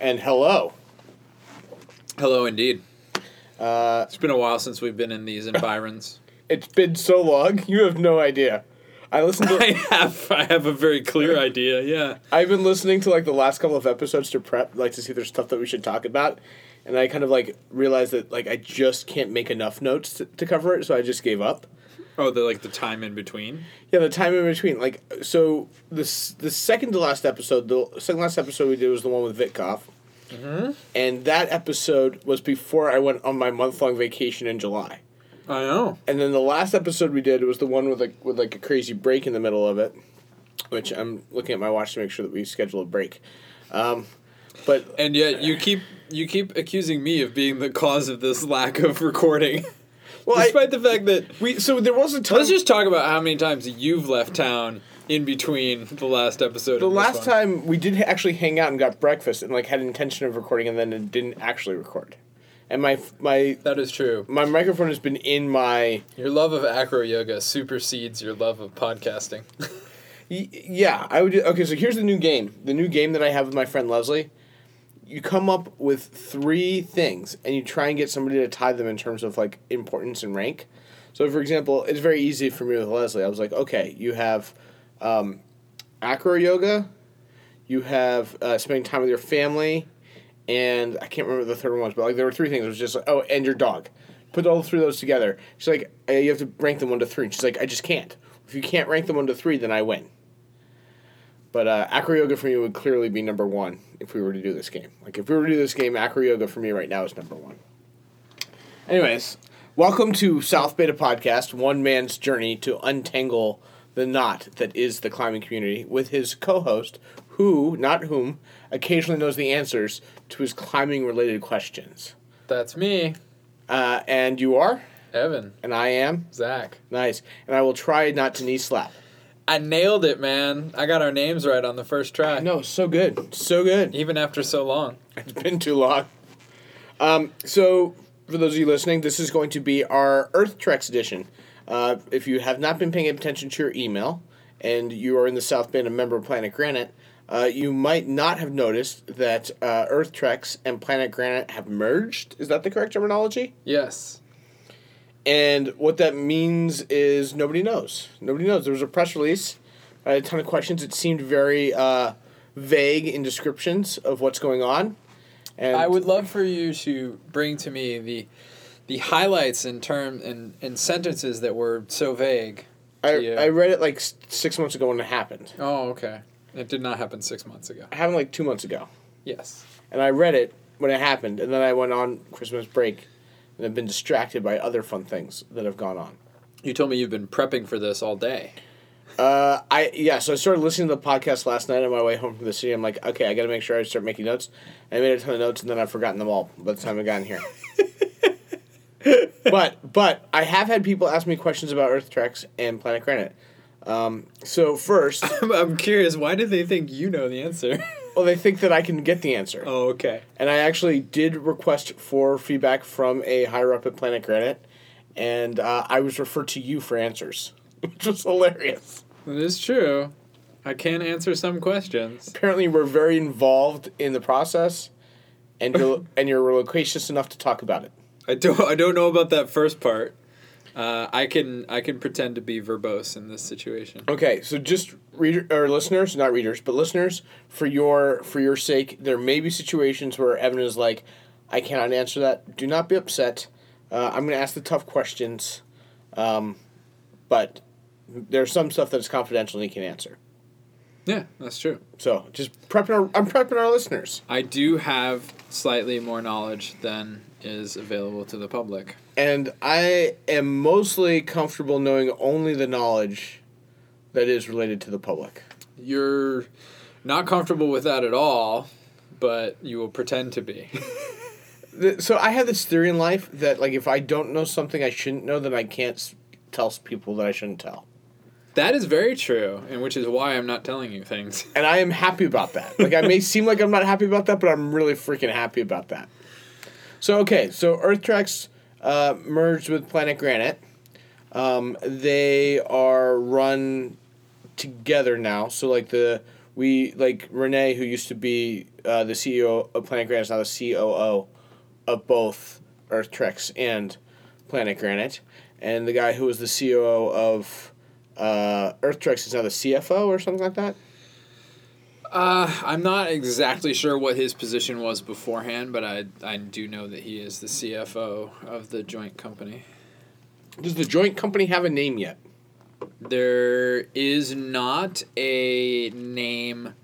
And hello. Hello, indeed. Uh, It's been a while since we've been in these environs. it's been so long, you have no idea. I listened I have, I have a very clear idea. Yeah. I've been listening to like the last couple of episodes to prep, like to see if there's stuff that we should talk about, and I kind of like realized that like I just can't make enough notes to, to cover it, so I just gave up. Oh, the like the time in between. Yeah, the time in between, like so this the second to last episode, the second last episode we did was the one with Vitkov, mm-hmm. and that episode was before I went on my month long vacation in July. I know. And then the last episode we did was the one with like with like a crazy break in the middle of it, which I'm looking at my watch to make sure that we schedule a break. Um, but And yet you keep you keep accusing me of being the cause of this lack of recording, well, I, despite the fact that. we so there was a time. Let's just talk about how many times you've left town in between the last episode. the and this last time we did actually hang out and got breakfast and like had intention of recording and then it didn't actually record, and my my That is true. my microphone has been in my Your love of acro yoga supersedes your love of podcasting. Y- yeah, I would. Okay, so here's the new game. The new game that I have with my friend Leslie. You come up with three things, and you try and get somebody to tie them in terms of like importance and rank. So, for example, it's very easy for me with Leslie. I was like, okay, you have um, acro yoga, you have uh, spending time with your family, and I can't remember the third one was, but like there were three things. It was just like, oh, and your dog. Put all three of those together. She's like, uh, you have to rank them one to three. And she's like, I just can't. If you can't rank them one to three, then I win. But uh, acro yoga for me would clearly be number one if we were to do this game. Like if we were to do this game, acro yoga for me right now is number one. Anyways, welcome to South Beta Podcast, one man's journey to untangle the knot that is the climbing community, with his co-host, who, not whom, occasionally knows the answers to his climbing-related questions. That's me, Uh, and you are, Evan, and I am Zach. nice, and I will try not to knee slap. I nailed it, man. I got our names right on the first try. No, so good, so good. Even after so long. It's been too long. Um, so, for those of you listening, this is going to be our Earth Treks edition. Uh, if you have not been paying attention to your email and you are in the South Bay and member of Planet Granite, uh, you might not have noticed that uh, Earth Treks and Planet Granite have merged. Is that the correct terminology? Yes. And what that means is nobody knows. Nobody knows. There was a press release, I had a ton of questions. It seemed very uh, vague in descriptions of what's going on. And I would love for you to bring to me the the highlights in term in, in sentences that were so vague. I, you. I read it like six months ago when it happened. oh, okay. It did not happen six months ago. It happened like two months ago. Yes. And I read it when it happened, and then I went on Christmas break and have been distracted by other fun things that have gone on. You told me you've been prepping for this all day. Uh, I yeah, so I started listening to the podcast last night on my way home from the city. I'm like, okay, I got to make sure I start making notes. I made a ton of notes, and then I've forgotten them all by the time I got in here. but but I have had people ask me questions about Earth Treks and Planet Granite. Um, so first, I'm curious, why did they think you know the answer? well, they think that I can get the answer. oh, okay. And I actually did request for feedback from a higher up at Planet Granite, and uh, I was referred to you for answers, which was hilarious. That is true. I can answer some questions. Apparently, we're very involved in the process, and you're and you're loquacious enough to talk about it. I don't I don't know about that first part. Uh, I can I can pretend to be verbose in this situation. Okay, so just reader or listeners, not readers, but listeners, for your for your sake, there may be situations where Evan is like, "I cannot answer that." Do not be upset. Uh, I'm going to ask the tough questions, um, but there's some stuff that's confidential and he can answer. Yeah, that's true. So just prepping our, I'm prepping our listeners, I do have slightly more knowledge than is available to the public. and I am mostly comfortable knowing only the knowledge that is related to the public. You're not comfortable with that at all, but you will pretend to be. So I have this theory in life that like if I don't know something I shouldn't know, then I can't tell people that I shouldn't tell. that is very true, and which is why I'm not telling you things. And I am happy about that. Like I may seem like I'm not happy about that, but I'm really freaking happy about that. So okay, so Earth Treks uh, merged with Planet Granite. Um, they are run together now. So like the we like Renee, who used to be uh, the CEO of Planet Granite, is now the COO of both Earth Treks and Planet Granite, and the guy who was the COO of uh, Earth Treks is now the CFO or something like that. Uh, I'm not exactly sure what his position was beforehand, but I I do know that he is the CFO of the joint company. Does the joint company have a name yet? There is not a name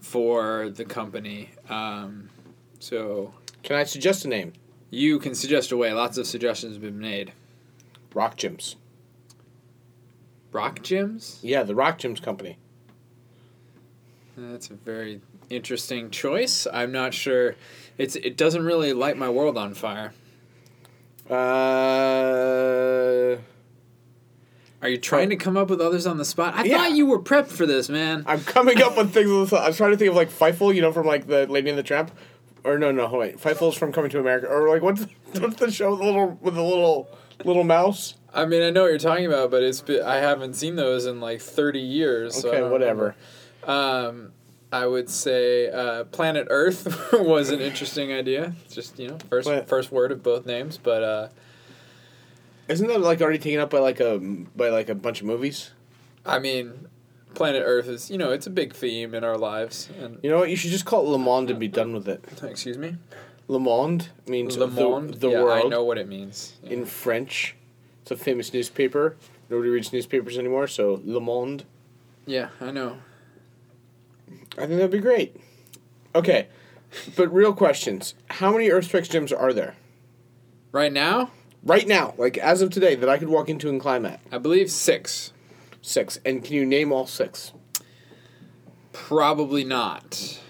for the company. Um, so Can I suggest a name? you can suggest away. Lots of suggestions have been made. Rock Gyms. Rock gyms? Yeah, the Rock Gyms company. That's a very interesting choice. I'm not sure. It's it doesn't really light my world on fire. Uh, Are you trying to come up with others on the spot? I Yeah. thought you were prepped for this, man. I'm coming up with things. I was trying to think of like Fievel, you know, from like the Lady and the Tramp, or no, no, wait, Fievel's from Coming to America, or like what's what's the show with the little with the little little mouse? I mean, I know what you're talking about, but it's been, I haven't seen those in like 30 years. so Okay, whatever. remember. Um, I would say uh, Planet Earth was an interesting idea. Just you know, first Planet- first word of both names, but uh, Isn't that like already taken up by like a by like a bunch of movies? I mean, Planet Earth is you know it's a big theme in our lives. And You know what? You should just call it Le Monde and be done with it. excuse me, Le Monde means Le the- Monde. the, yeah, world I know what it means. Yeah. in French. It's a famous newspaper. Nobody reads newspapers anymore, so Le Monde. yeah, I know. I think that'd be great. Okay, but real questions: How many Earth Treks gyms are there Right now, right now? Like as of today, that I could walk into and climb at I believe six. six. And can you name all six? Probably not.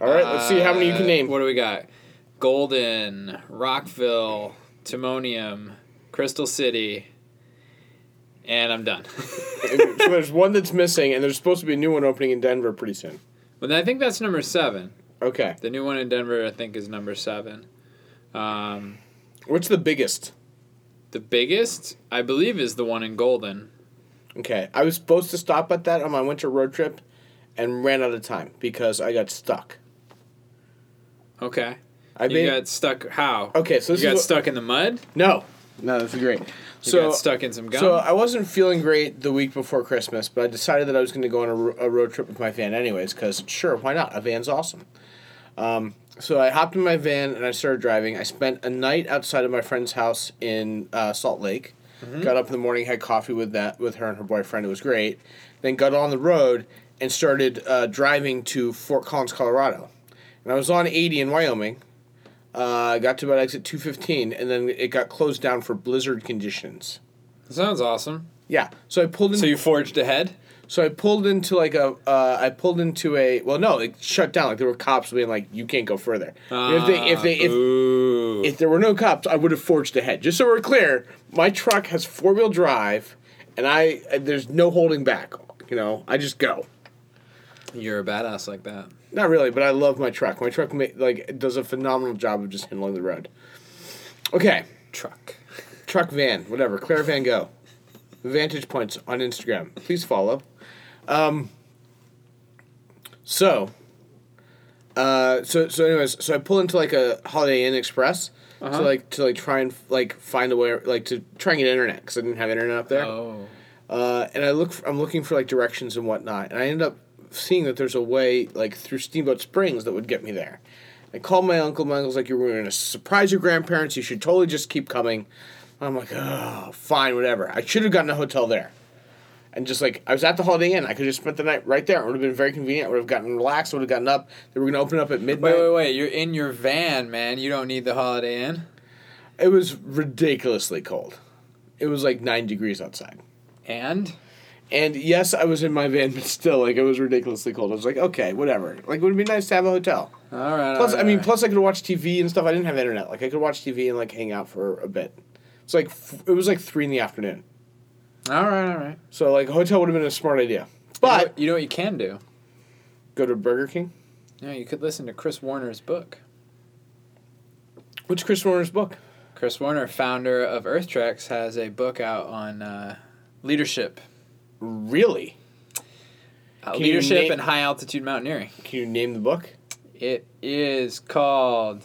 All right, let's see how many you can Uh, name. What do we got? Golden, Rockville, Timonium, Crystal City, and I'm done. so there's one that's missing, and there's supposed to be a new one opening in Denver pretty soon. But I think that's number seven. Okay, The new one in Denver, I think, is number seven. Um, what's the biggest? the biggest, I believe, is the one in Golden. Okay, I was supposed to stop at that on my winter road trip, and ran out of time because I got stuck. Okay. I you made got stuck. How? okay. So this you got what- stuck in the mud. no, no, this is great. So got stuck in some gum. So I wasn't feeling great the week before Christmas, but I decided that I was going to go on a, a road trip with my van anyways, because sure, why not? A van's awesome. Um, so I hopped in my van and I started driving. I spent a night outside of my friend's house in uh, Salt Lake. Got up in the morning, had coffee with that with her and her boyfriend. It was great. Then got on the road and started uh, driving to Fort Collins, Colorado. And I was on eighty in Wyoming. Uh, got to about exit two fifteen, and then it got closed down for blizzard conditions. Sounds awesome. Yeah. So I pulled in. So you forged ahead. so I pulled into like a. Uh, I pulled into a. Well, no, it shut down. Like there were cops being like, "You can't go further." if they, if they, if, Ooh. if there were no cops, I would have forged ahead. Just so we're clear, my truck has four wheel drive, and I there's no holding back. You know, I just go. You're a badass like that. Not really, but I love my truck. My truck ma- like does a phenomenal job of just handling the road. Okay, Truck. truck van, whatever. Claire Van Gogh, Vantage Points on Instagram. Please follow. Um, so, uh, so so anyways, so I pull into like a Holiday Inn Express Uh-huh. to like to like try and like find a way like to try and get internet because I didn't have internet up there. Oh. Uh, and I look, for, I'm looking for like directions and whatnot, and I end up seeing that there's a way like through Steamboat Springs that would get me there. I called my uncle. My uncle's like, "You're going to surprise your grandparents. You should totally just keep coming." I'm like, "Oh, fine, whatever." I should have gotten a hotel there, and just like I was at the Holiday Inn, I could have just spent the night right there. It would have been very convenient. I would have gotten relaxed. Would have gotten up. They were going to open up at midnight. Wait, wait, wait. You're in your van, man. You don't need the Holiday Inn. It was ridiculously cold. It was like nine degrees outside. And And yes, I was in my van, but still, like, it was ridiculously cold. I was like, okay, whatever. Like, it would be nice to have a hotel. all right. Plus, all I mean, right. plus I could watch TV and stuff. I didn't have internet. Like, I could watch TV and, like, hang out for a bit. It's like, f- it was like 3 in the afternoon. all right, all right. So, like, a hotel would have been a smart idea. you know, But, you know what you can do? go to Burger King. Yeah, you could listen to Chris Warner's book. What's Chris Warner's book? Chris Warner, founder of Earth Treks, has a book out on uh, leadership. Really? Uh, leadership name- and high altitude mountaineering. Can you name the book? It is called.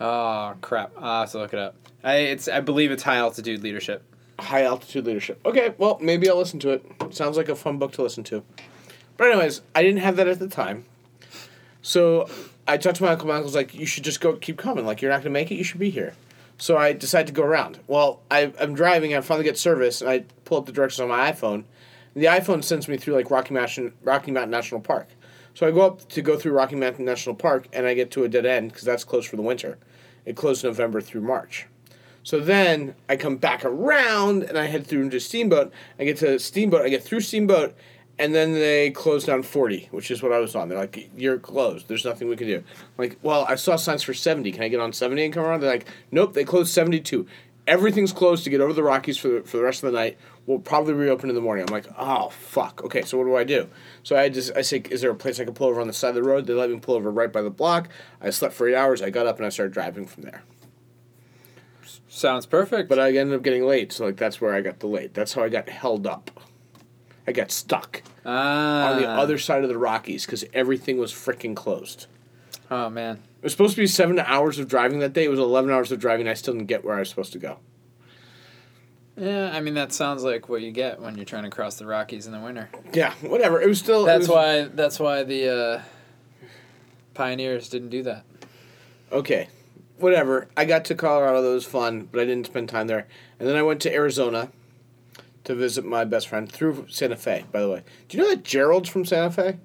Oh crap! I have to look it up. I it's I believe it's high altitude leadership. High altitude leadership. Okay, well maybe I'll listen to it. Sounds like a fun book to listen to. But anyways, I didn't have that at the time, so I talked to my uncle. My uncle's like, "You should just go, keep coming. Like you're not gonna make it. You should be here." So I decided to go around. Well, I, I'm driving. I finally get service, and I pull up the directions on my iPhone. The iPhone sends me through like Rocky Mountain, Rocky Mountain National Park. So I go up to go through Rocky Mountain National Park, and I get to a dead end because that's closed for the winter. It closed November through March. So then I come back around and I head through into Steamboat. I get to Steamboat, I get through Steamboat, and then they close down 40, which is what I was on. They're like, You're closed. There's nothing we can do. I'm like, well, I saw signs for 70. Can I get on 70 and come around? They're like, Nope, they closed 72. Everything's closed to get over the Rockies for the, for the rest of the night. We'll probably reopen in the morning. I'm like, oh fuck. Okay, so what do I do? So I just I say, is there a place I can pull over on the side of the road? They let me pull over right by the block. I slept for eight hours. I got up and I started driving from there. Sounds perfect. But I ended up getting late, so like that's where I got delayed. That's how I got held up. I got stuck ah, on the other side of the Rockies because everything was freaking closed. Oh man. It was supposed to be seven hours of driving that day. It was eleven hours of driving. I still didn't get where I was supposed to go. Yeah, I mean that sounds like what you get when you're trying to cross the Rockies in the winter. Yeah, whatever. It was still. That's was- why. That's why the uh, pioneers didn't do that. Okay, whatever. I got to Colorado. That was fun, but I didn't spend time there. And then I went to Arizona to visit my best friend through Santa Fe. By the way, do you know that Gerald's from Santa Fe?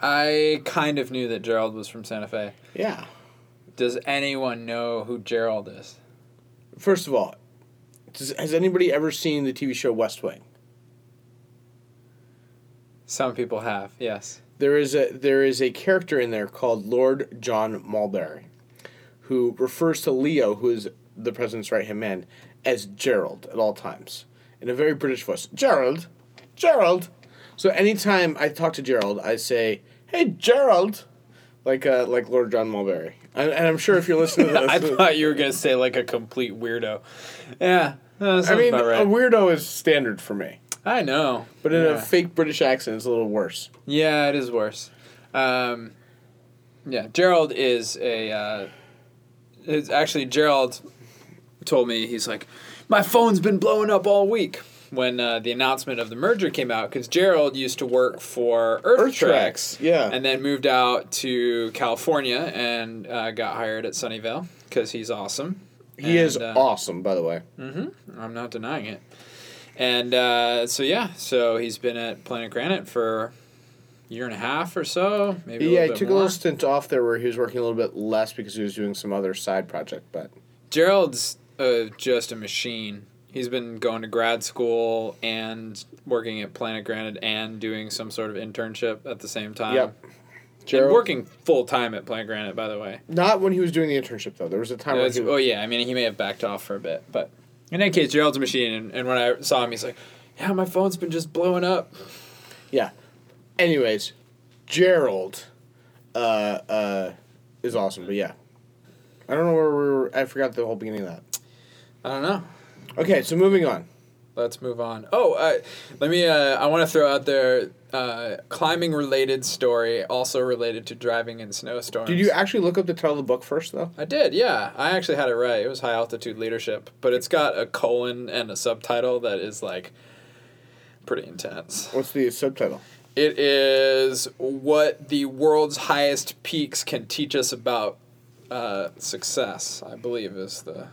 I kind of knew that Gerald was from Santa Fe. Yeah. Does anyone know who Gerald is? First of all, does, has anybody ever seen the TV show West Wing? Some people have. Yes. There is a there is a character in there called Lord John Marbury, who refers to Leo, who is the president's right hand man, as Gerald at all times, in a very British voice. Gerald, Gerald. So anytime I talk to Gerald, I say, "Hey, Gerald," like uh, like Lord John Marbury. And, and I'm sure if you're listening to this, I thought you were gonna say like a complete weirdo. Yeah. That I mean, right. a weirdo is standard for me, I know. but in yeah. a fake British accent, it's a little worse. Yeah, it is worse. Um, yeah, Gerald is a. Uh, is actually Gerald told me he's like, my phone's been blowing up all week when uh, the announcement of the merger came out because Gerald used to work for Earth, Earth Treks, yeah. and then moved out to California and uh, got hired at Sunnyvale because he's awesome. He is uh, awesome, by the way. Mm-hmm. I'm not denying it. And uh, so yeah, so he's been at Planet Granite for a year and a half or so, maybe. A Yeah, he took more. a little stint off there where he was working a little bit less because he was doing some other side project. But Gerald's uh, just a machine. He's been going to grad school and working at Planet Granite and doing some sort of internship at the same time. Yep. And Gerald, working full time at Planet Granite, by the way. not when he was doing the internship though. There was a time he oh yeah, I mean he may have backed off for a bit, but in any case, Gerald's a machine. And, and when I saw him, he's like, "Yeah, my phone's been just blowing up." yeah. Anyways, Gerald, uh, uh, is awesome. But yeah, I don't know where we were. I forgot the whole beginning of that. I don't know. Okay, so moving on. Let's move on. Oh, uh, let me. Uh, I want to throw out there uh, climbing related story, also related to driving in snowstorms. Did you actually look up the title of the book first though? I did. Yeah, I actually had it right. It was high altitude leadership, but it's got a colon and a subtitle that is like pretty intense. What's the subtitle? It is what the world's highest peaks can teach us about uh, success. I believe is the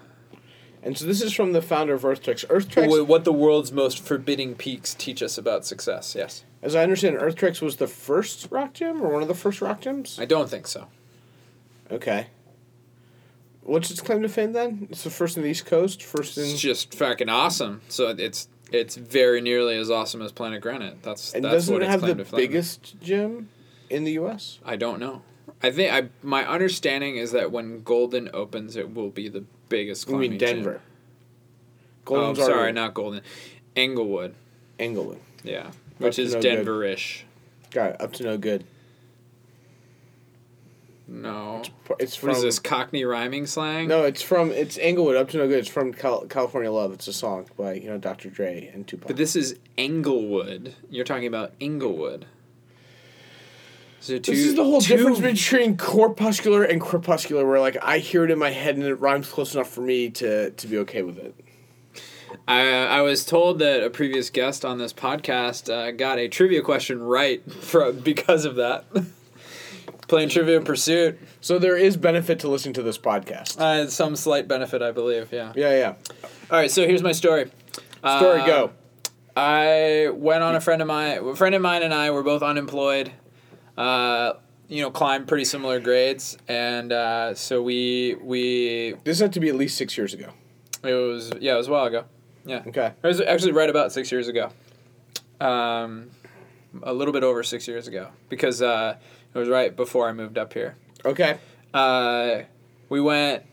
And so this is from the founder of Earth Treks. Earth Treks, Wh- what the world's most forbidding peaks teach us about success. Yes, as I understand, Earth Treks was the first rock gym or one of the first rock gyms. I don't think so. Okay. What's its claim to fame then? It's the first in the East Coast, first in. It's just fucking awesome. So it's it's very nearly as awesome as Planet Granite. That's and that's doesn't what it have the biggest gym in the U.S.? I don't know. I think I my understanding is that when Golden opens, it will be the biggest. I mean. Denver. Oh, I'm sorry, already- not Golden. Englewood. Englewood. Yeah, which is no good. Denver-ish. Got it. Up to no good. No. It's from What is this Cockney rhyming slang? No, it's from it's Englewood. Up to no good. It's from Cal- California Love. It's a song by you know Dr. Dre and Tupac. But this is Englewood. You're talking about Inglewood. So two, this is the whole two- difference between corpuscular and crepuscular, where like I hear it in my head and it rhymes close enough for me to to be okay with it. I, I was told that a previous guest on this podcast uh, got a trivia question right for, because of that. Playing Trivia Pursuit. So there is benefit to listening to this podcast. Uh, some slight benefit, I believe, yeah. yeah, yeah. All right, so here's my story. Story Uh, go. I went on a friend of mine. A friend of mine and I were both unemployed. Uh, you know, climbed pretty similar grades, and uh, so we we This had to be at least six years ago. it was yeah it was a while ago. Yeah, Okay. it was actually right about six years ago. Um, a little bit over six years ago because uh, it was right before I moved up here. Okay. uh, we went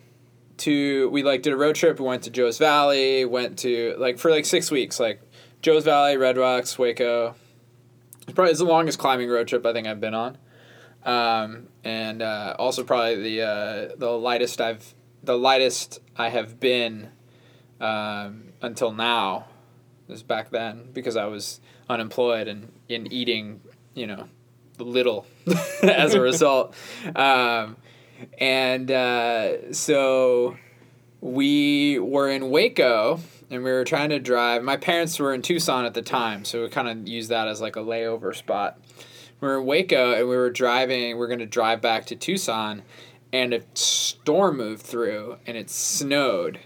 to we like did a road trip. We went to Joe's Valley. Went to like for like six weeks, like Joe's Valley, Red Rocks, Hueco. It's probably it's the longest climbing road trip I think I've been on, um, and uh, also probably the uh, the lightest I've the lightest I have been um, until now. Is back then because I was unemployed and in eating, you know, little as a result. Um, and uh, so we were in Hueco and we were trying to drive. My parents were in Tucson at the time, so we kind of used that as like a layover spot. We were in Hueco and we were driving, we are going to drive back to Tucson, and a storm moved through and it snowed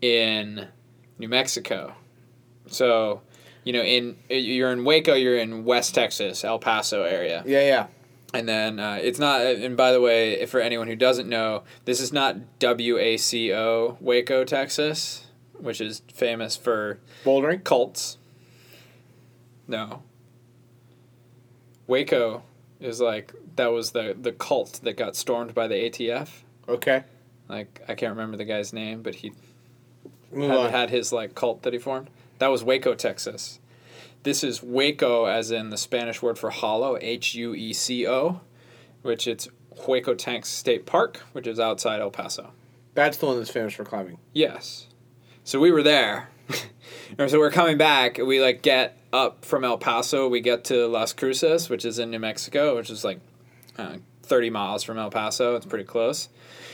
in New Mexico. So, you know, in you're in Hueco, you're in West Texas, El Paso area. Yeah, yeah. And then uh, it's not. And by the way, if for anyone who doesn't know, this is not W A C O Waco, Texas, which is famous for Bouldering. cults. No. Waco is like that was the the cult that got stormed by the ATF. Okay. Like I can't remember the guy's name, but he had, had his like cult that he formed. That was Waco, Texas. This is Hueco, as in the Spanish word for hollow, H U E C O, which it's Hueco Tanks State Park, which is outside El Paso. That's the one that's famous for climbing. Yes. So we were there. and so we're coming back. We like get up from El Paso. We get to Las Cruces, which is in New Mexico, which is like uh, 30 miles from El Paso. It's pretty close.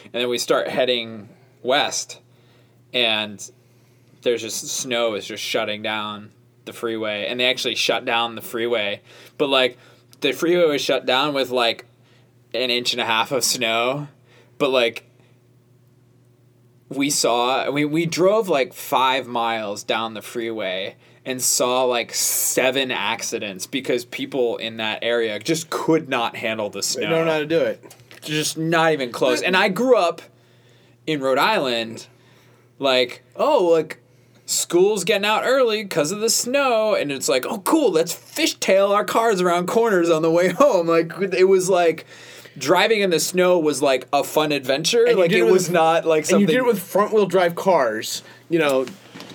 And then we start heading west, and there's just snow is just shutting down the freeway. And they actually shut down the freeway. But like the freeway was shut down with like an inch and a half of snow. But like we saw we, we drove like five miles down the freeway and saw like seven accidents because people in that area just could not handle the snow. They don't know how to do it. just not even close and i grew up in rhode island like oh like school's getting out early because of the snow and it's like oh cool let's fishtail our cars around corners on the way home like it was like driving in the snow was like a fun adventure And like it with- was not like And something you did it with front wheel drive cars. You know,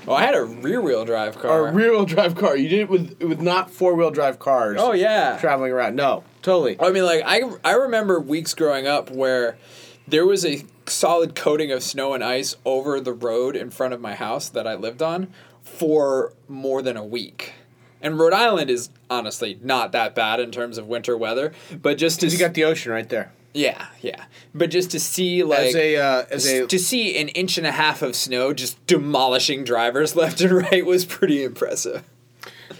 Oh, I had a rear wheel drive car. or rear wheel drive car. You did it with with not four wheel drive cars. oh yeah. Traveling around. No, totally. I mean, like I I remember weeks growing up where there was a solid coating of snow and ice over the road in front of my house that I lived on for more than a week. And Rhode Island is honestly not that bad in terms of winter weather, but just to Because you got the ocean right there. yeah yeah, but just to see like As a uh, as a to see an inch and a half of snow just demolishing drivers left and right was pretty impressive.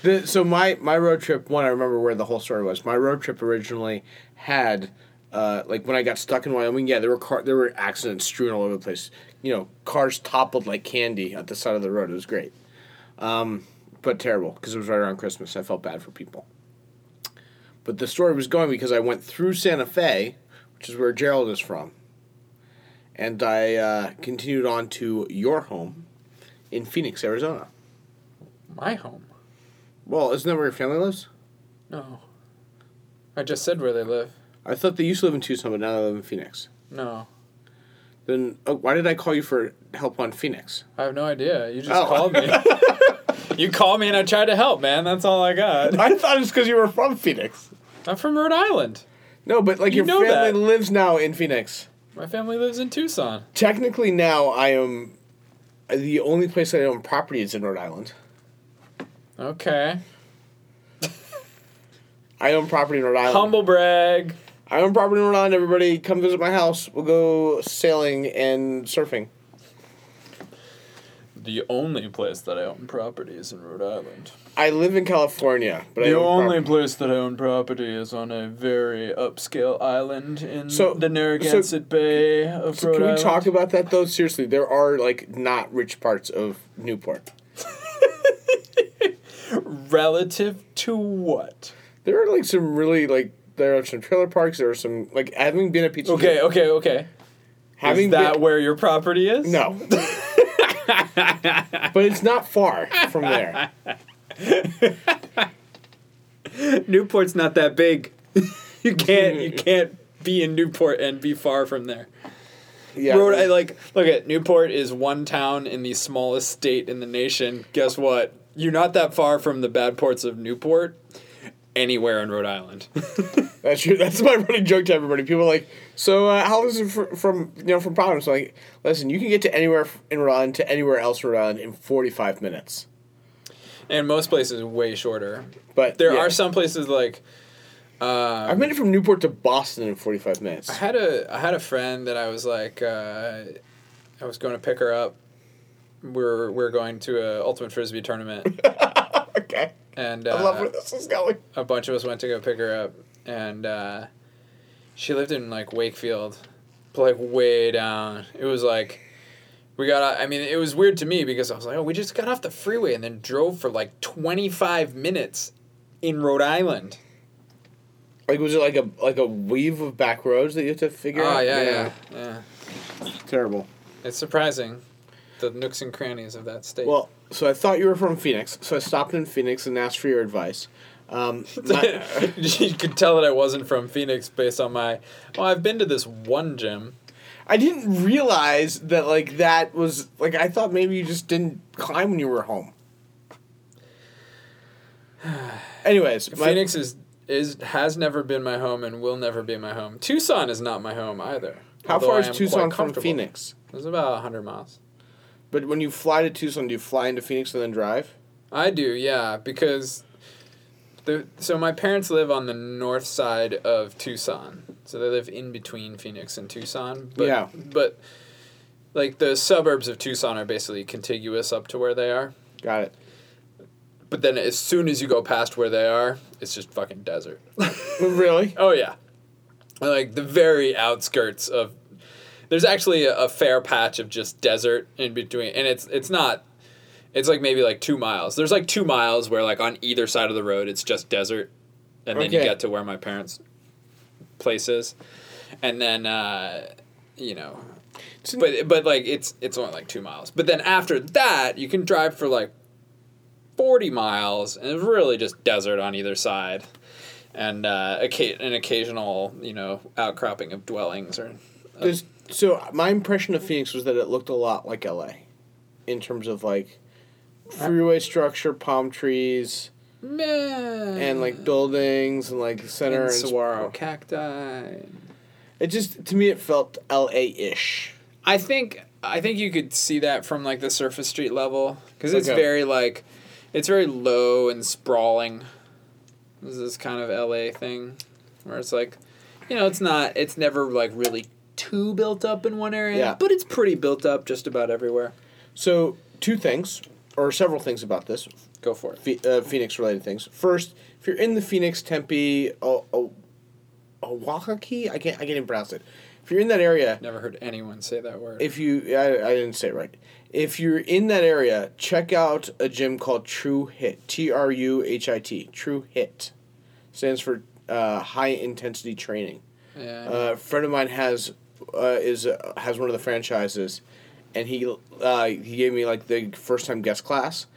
The, so my my road trip one I remember where the whole story was. My road trip originally had uh, like when I got stuck in Wyoming. Yeah, there were car there were accidents strewn all over the place. You know, cars toppled like candy at the side of the road. It was great, um, but terrible because it was right around Christmas. I felt bad for people. But the story was going because I went through Santa Fe, which is where Gerald is from, and I uh, continued on to your home in Phoenix, Arizona. My home. Well, isn't that where your family lives? No. I just said where they live. I thought they used to live in Tucson, but now they live in Phoenix. No. Then oh, why did I call you for help on Phoenix? I have no idea. You just Oh. called me. you called me and I tried to help, man. That's all I got. I thought it's because you were from Phoenix. I'm from Rhode Island. No, but like You your family that. lives now in Phoenix. My family lives in Tucson. Technically, now I am. Uh, the only place I own property is in Rhode Island. Okay. I own property in Rhode Island. Humble brag. I own property in Rhode Island. Everybody, come visit my house. We'll go sailing and surfing. The only place that I own property is in Rhode Island. I live in California, but I The only prop- place that I own property is on a very upscale island in So- the Narragansett Bay of So Rhode can we Island. talk about that though? Seriously, there are like not rich parts of Newport. Relative to what? There are like some really like there are some trailer parks. There are some like having been a pizza. Okay, okay, okay. having is that been, where your property is? no, but it's not far from there. Newport's not that big. you can't you can't be in Newport and be far from there. Yeah, Rhode I like look at Newport is one town in the smallest state in the nation. Guess what? You're not that far from the bad ports of Newport anywhere in Rhode Island. That's true. That's my running joke to everybody. People are like, so uh, how is it fr- from you know from Providence? I'm like, listen, you can get to anywhere in Rhode Island to anywhere else in Rhode Island in 45 minutes. and most places way shorter. But There yeah. are some places like uh, I've made it from Newport to Boston in 45 minutes. I had a I had a friend that I was like uh, I was going to pick her up. We are we are going to a ultimate frisbee tournament, okay, and I love uh, where this is going. a bunch of us went to go pick her up, and uh, she lived in like Wakefield, but like way down. It was like we got. I mean, it was weird to me because I was like, oh, we just got off the freeway and then drove for like twenty five minutes in Rhode Island. Like was it like a like a weave of back roads that you have to figure Oh out? yeah, yeah, yeah. Terrible. It's surprising, the nooks and crannies of that state. Well, so I thought you were from Phoenix, so I stopped in Phoenix and asked for your advice. Um, my- you could tell that I wasn't from Phoenix based on my. Well, I've been to this one gym. I didn't realize that like that was like I thought maybe you just didn't climb when you were home. Anyways, my, Phoenix is is has never been my home and will never be my home. Tucson is not my home either. how far is Tucson from. Phoenix? It's about hundred miles. But when you fly to Tucson, do you fly into Phoenix and then drive? I do, yeah, because the so my parents live on the north side of Tucson, so they live in between Phoenix and Tucson. But, Yeah. but like the suburbs of Tucson are basically contiguous up to where they are. Got it. But then as soon as you go past where they are, it's just fucking desert. really? Oh yeah, like the very outskirts of. There's actually a, a fair patch of just desert in between, and it's it's not. It's like maybe like two miles. There's like two miles where like on either side of the road it's just desert, and then you Okay. get to where my parents' place is, and then uh, you know, but but like it's it's only like two miles. But then after that, you can drive for like forty miles, and it's really just desert on either side, and uh, occa- an occasional you know outcropping of dwellings or. There's, so my impression of Phoenix was that it looked a lot like LA, in terms of like freeway structure, palm trees, Meh. and like buildings and like center and and, saguaro cacti. It just to me it felt LA ish. I think I think you could see that from like the surface street level because it's Okay. very like it's very low and sprawling. This is kind of LA thing where it's like, you know, it's not it's never like really too built up in one area, Yeah. but it's pretty built up just about everywhere. So two things or several things about this Go for it. Uh, Phoenix related things. First, if you're in the Phoenix, Tempe, oh, oh, Oaxaca, I can't I can't even pronounce it. If you're in that area, Never heard anyone say that word. if you I, I didn't say it right if you're in that area check out a gym called true hit t-r-u-h-i-t true hit stands for uh, high intensity training yeah. uh, a friend of mine has uh, is uh, has one of the franchises and he uh, he gave me like the first time guest class.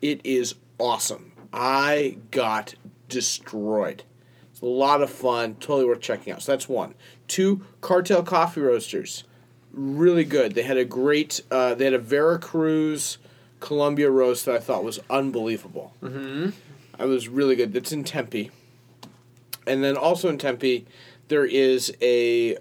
It is awesome. I got destroyed. It's a lot of fun. Totally worth checking out. So that's one. Two cartel coffee roasters. Really good. They had a great uh, they had a veracruz columbia roast that i thought was unbelievable. Mm-hmm. i was really good. That's in tempe. And then also in Tempe, there is a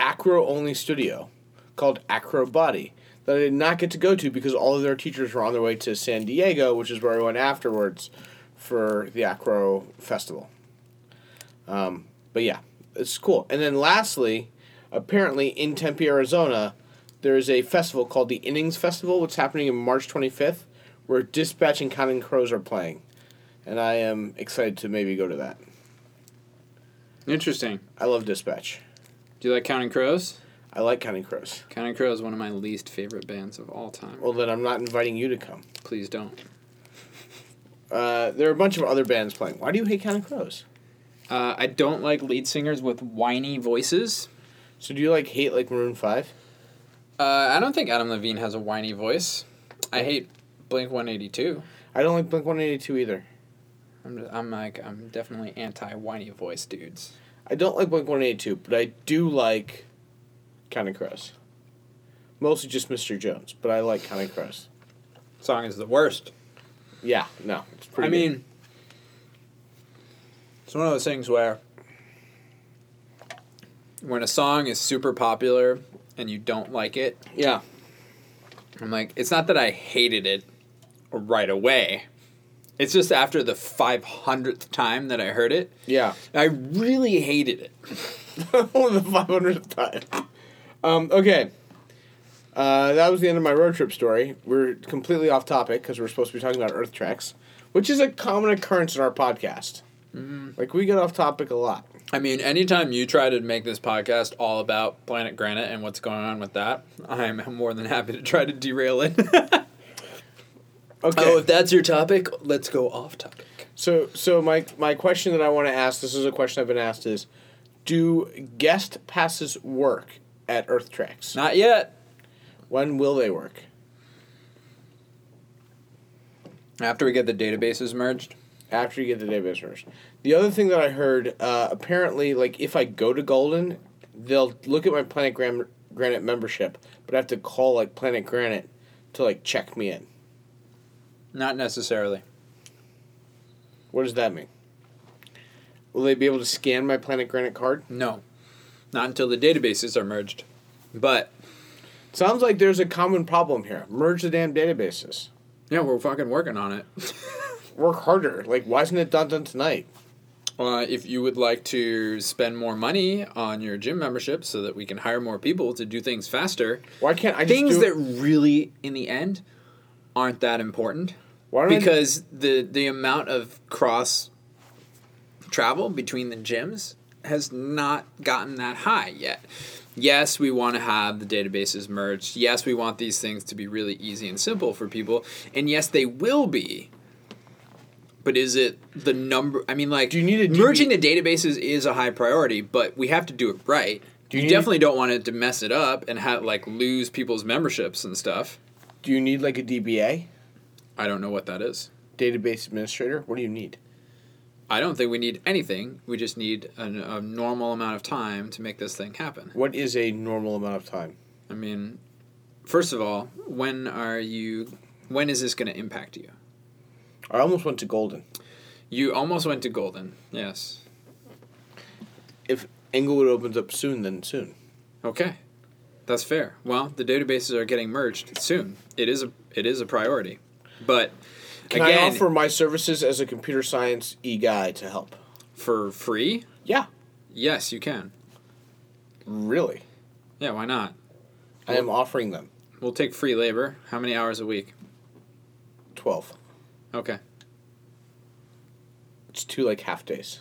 acro only studio called Acro Body that I did not get to go to because all of their teachers were on their way to San Diego, which is where I went afterwards for the Acro Festival. Um, but yeah, it's cool. And then lastly, apparently in Tempe, Arizona, there is a festival called the Innings Festival, which is happening in March 25th, where Dispatch and Counting Crows are playing. And I am excited to maybe go to that. Interesting. I love Dispatch. Do you like Counting Crows? I like Counting Crows. Counting Crows is one of my least favorite bands of all time. Well, then I'm not inviting you to come. Please don't. Uh, there are a bunch of other bands playing. Why do you hate Counting Crows? Uh, I don't like lead singers with whiny voices. So do you like hate like Maroon Five? Uh, I don't think Adam Levine has a whiny voice. I hate Blink One Eighty Two. I don't like Blink One Eighty Two either. I'm just, I'm like I'm definitely anti whiny voice dudes. I don't like Blink One Eighty Two, but I do like Counting Crows. Mostly just Mr. Jones, but I like Counting Crows. Song is the worst. Yeah, no, it's pretty. I mean, it's one of those things where when a song is super popular and you don't like it, yeah, I'm like, it's not that I hated it right away. It's just after the 500th time that I heard it, yeah. I really hated it. The five hundredth time. Um, okay. Uh, that was the end of my road trip story. We're completely off topic because we're supposed to be talking about Earth treks, which is a common occurrence in our podcast. Like we get off topic a lot. I mean, anytime you try to make this podcast all about Planet Granite and what's going on with that, I'm more than happy to try to derail it. Okay. Oh, if that's your topic, let's go off topic. So, so my my question that I want to ask, this is a question I've been asked, is, do guest passes work at Earth Treks? Not yet. When will they work? After we get the databases merged. After you get the database merged. The other thing that I heard, uh, apparently, like if I go to Golden, they'll look at my Planet Gran- Granite membership, but I have to call like Planet Granite to like check me in. Not necessarily. What does that mean? Will they be able to scan my Planet Granite card? No. Not until the databases are merged. But Sounds like there's a common problem here. Merge the damn databases. yeah, we're fucking working on it. Work harder. Like, why isn't it done done tonight? Uh, if you would like to spend more money on your gym membership so that we can hire more people to do things faster, Why can't I just things do that really, in the end, aren't that important. Why don't I- because the the amount of cross travel between the gyms has not gotten that high yet. Yes, we want to have the databases merged. Yes, we want these things to be really easy and simple for people. And yes, they will be. But is it the number? I mean, like, Do you need a merging the databases is a high priority, but we have to do it right. Do you you definitely don't want it to mess it up and have like lose people's memberships and stuff. Do you need like a DBA, I don't know what that is. database administrator? What do you need? I don't think we need anything. We just need a, a normal amount of time to make this thing happen. What is a normal amount of time? I mean, first of all, when are you? When is this going to impact you? I almost went to Golden. You almost went to Golden. Yes. If Englewood opens up soon, then soon. Okay, that's fair. Well, the databases are getting merged soon. It is a it is a priority, but Can I offer my services as a computer science e guy to help? for free, Yeah, yes, you can. really. Yeah, why not? I am offering them We'll take free labor. How many hours a week? twelve. Okay. It's two like half days.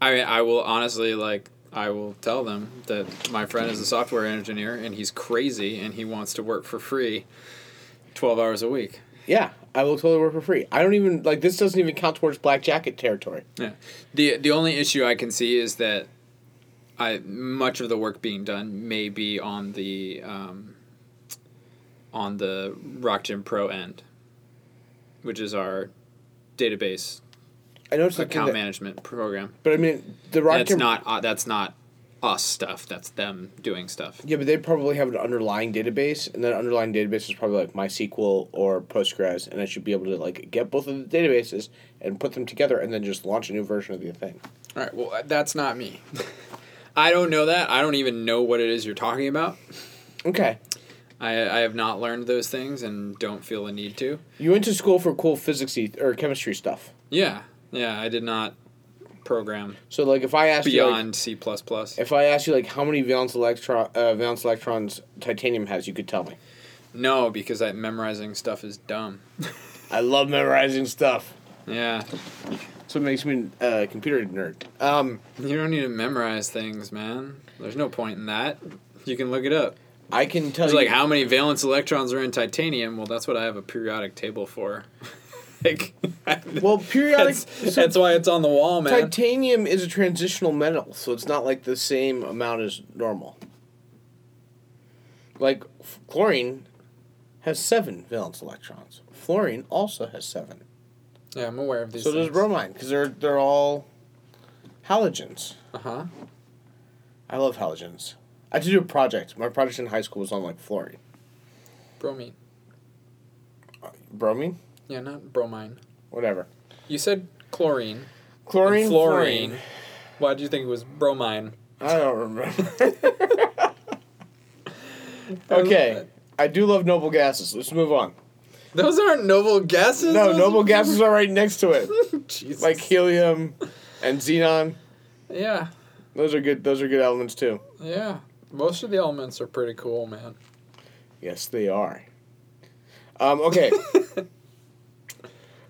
I mean, I will honestly like I will tell them that my friend is a software engineer and he's crazy and he wants to work for free 12 hours a week. Yeah, I will totally work for free. I don't even like this. Doesn't even count towards black jacket territory. Yeah. The the only issue I can see is that I much of the work being done may be on the um, on the Rock Gym Pro end, which is our database I know it's like account that, management program. but I mean the rock. That's not uh, that's not us stuff. That's them doing stuff. Yeah, but they probably have an underlying database, and that underlying database is probably like MySQL or Postgres, and I should be able to like get both of the databases and put them together, and then just launch a new version of the thing. All right. Well, that's not me. I don't know that. I don't even know what it is you're talking about. Okay. I, I have not learned those things and don't feel a need to. You went to school for cool physics or chemistry stuff. Yeah. Yeah. I did not program So like if I asked you like, beyond C. if I asked you like how many valence electron uh, valence electrons titanium has, you could tell me. No, because I, memorizing stuff is dumb. I love memorizing stuff. Yeah. So it makes me a uh, computer nerd. Um, You don't need to memorize things, man. There's no point in that. You can look it up. I can tell It's you like how many valence electrons are in titanium. Well, that's what I have a periodic table for. Like, Well, periodic- That's, so- that's why it's on the wall, man. titanium is a transitional metal, so it's not like the same amount as normal. Like chlorine has seven valence electrons. Fluorine also has seven. yeah, I'm aware of these. so does bromine because they're they're all halogens. Uh huh. I love halogens. I had to do a project. My project in high school was on like fluorine, Bromine. bromine, Yeah, not bromine. whatever. You said chlorine. Chlorine, fluorine. fluorine. Why do you think it was bromine? I don't remember. okay, I do love noble gases. Let's move on. Those aren't noble gases. No, Those noble are- gases are right next to it, Jesus. like helium and xenon. yeah, Those are good. Those are good elements too. yeah. Most of the elements are pretty cool, man. Yes, they are. Um, okay.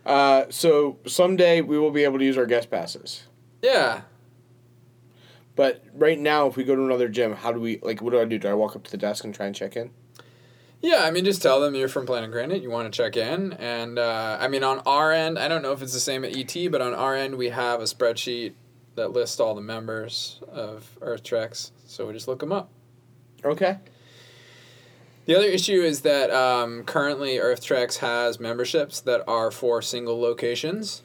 Uh, so someday we will be able to use our guest passes. Yeah. But right now, if we go to another gym, how do we like? What do I do? Do I walk up to the desk and try and check in? Yeah, I mean, just tell them you're from Planet Granite. You want to check in, and uh, I mean, on our end, I don't know if it's the same at ET, but on our end, we have a spreadsheet that lists all the members of Earth Treks. So we just look them up. Okay. The other issue is that um, currently Earth Treks has memberships that are for single locations.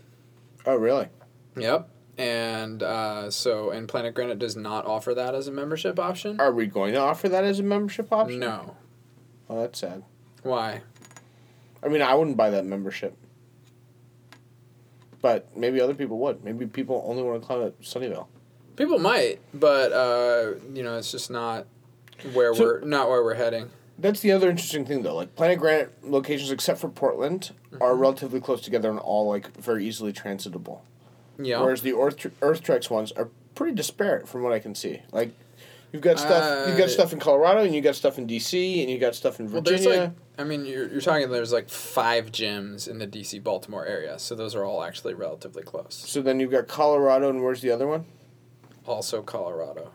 Oh, really? Yep. And uh, so, and Planet Granite does not offer that as a membership option. Are we going to offer that as a membership option? No. Well, that's sad. Why? I mean, I wouldn't buy that membership. But maybe other people would. Maybe people only want to climb at Sunnyvale. People might, but uh, you know, it's just not where So- we're not where we're heading. That's the other interesting thing, though. Like Planet Granite locations, except for Portland, are relatively close together and all like very easily transitable. Yeah. Whereas the Earth Earth Treks ones are pretty disparate from what I can see. Like, you've got stuff you've Uh, got stuff in Colorado, and you got stuff in D.C. and you got stuff in well, there's Virginia. like, I mean, you're, you're talking. There's like five gyms in the DC Baltimore area, so those are all actually relatively close. so then you've got Colorado, and where's the other one? Also, Colorado.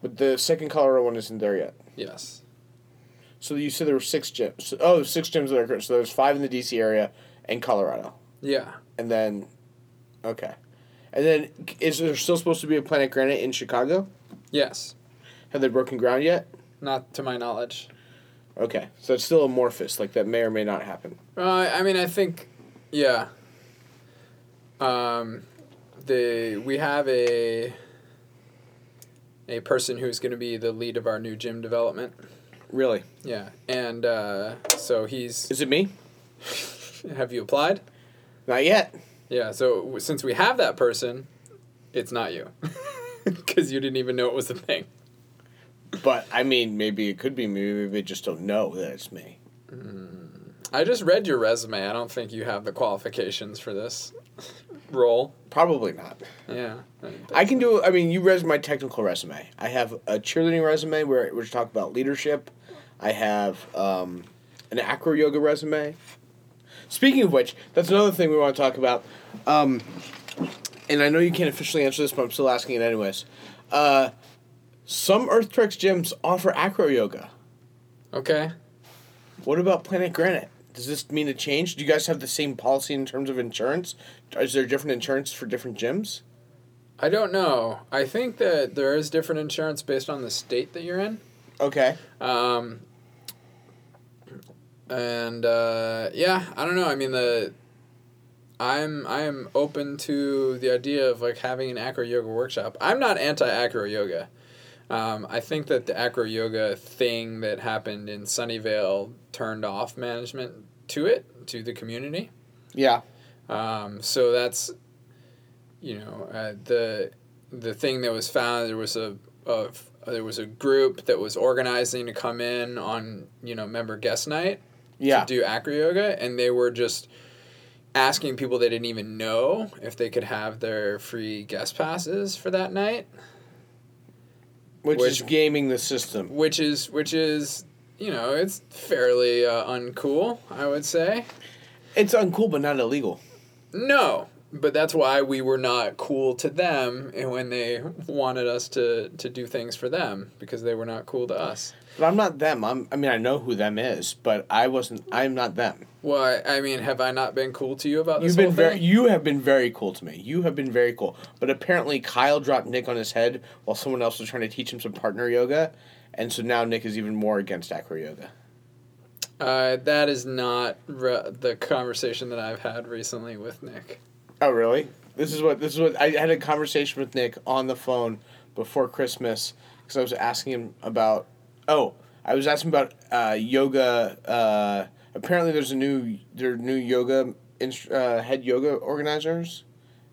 But the second Colorado one isn't there yet. Yes. So you said there were six gyms. Oh, six gyms that are current. So there's five in the D.C. area and Colorado, Yeah. and then, okay, and then is there still supposed to be a Planet Granite in Chicago? Yes. Have they broken ground yet? Not to my knowledge. Okay, so it's still amorphous. Like that may or may not happen. Uh, I mean, I think, yeah. Um, the we have a a person who's going to be the lead of our new gym development. Really? Yeah, and uh, so he's. Is it me? Have you applied? Not yet. Yeah. So since we have that person, it's not you, because you didn't even know it was a thing. But I mean, maybe it could be me. Maybe they just don't know that it's me. I just read your resume. I don't think you have the qualifications for this role. Probably not. Yeah. I can do. I mean, you read my technical resume. I have a cheerleading resume where which talk about leadership. I have um, an acro yoga resume. Speaking of which, that's another thing we want to talk about. Um, and I know you can't officially answer this, but I'm still asking it anyways. Uh, some Earth Treks gyms offer acro yoga. Okay. What about Planet Granite? Does this mean a change? Do you guys have the same policy in terms of insurance? Is there different insurance for different gyms? I don't know. I think that there is different insurance based on the state that you're in. Okay. Um, and uh, yeah, I don't know. I mean the I'm I am open to the idea of like having an acro yoga workshop. I'm not anti acro yoga. Um, I think that the acro yoga thing that happened in Sunnyvale turned off management to it to the community. Yeah. Um, so that's, you know, uh, the the thing that was found there was a, a there was a group that was organizing to come in on you know member guest night Yeah. to do acro yoga and they were just asking people they didn't even know if they could have their free guest passes for that night which, which- is gaming the system. which is which is you know it's fairly uh, uncool i would say It's uncool, but not illegal. no but that's why we were not cool to them and when they wanted us to to do things for them because they were not cool to us But I'm not them. I'm. I mean, I know who them is, but I wasn't. I'm not them. well i, I mean have i not been cool to you about this You've been whole very. You have been very cool to me. You have been very cool. But apparently, Kyle dropped Nick on his head while someone else was trying to teach him some partner yoga, and so now Nick is even more against acro yoga. uh, that is not re- the conversation that i've had recently with nick Oh, really? This is what this is what I had a conversation with Nick on the phone before Christmas because I was asking him about. Oh, I was asking about uh, yoga. Uh, apparently, there's a new there are new yoga inst- uh, head yoga organizers.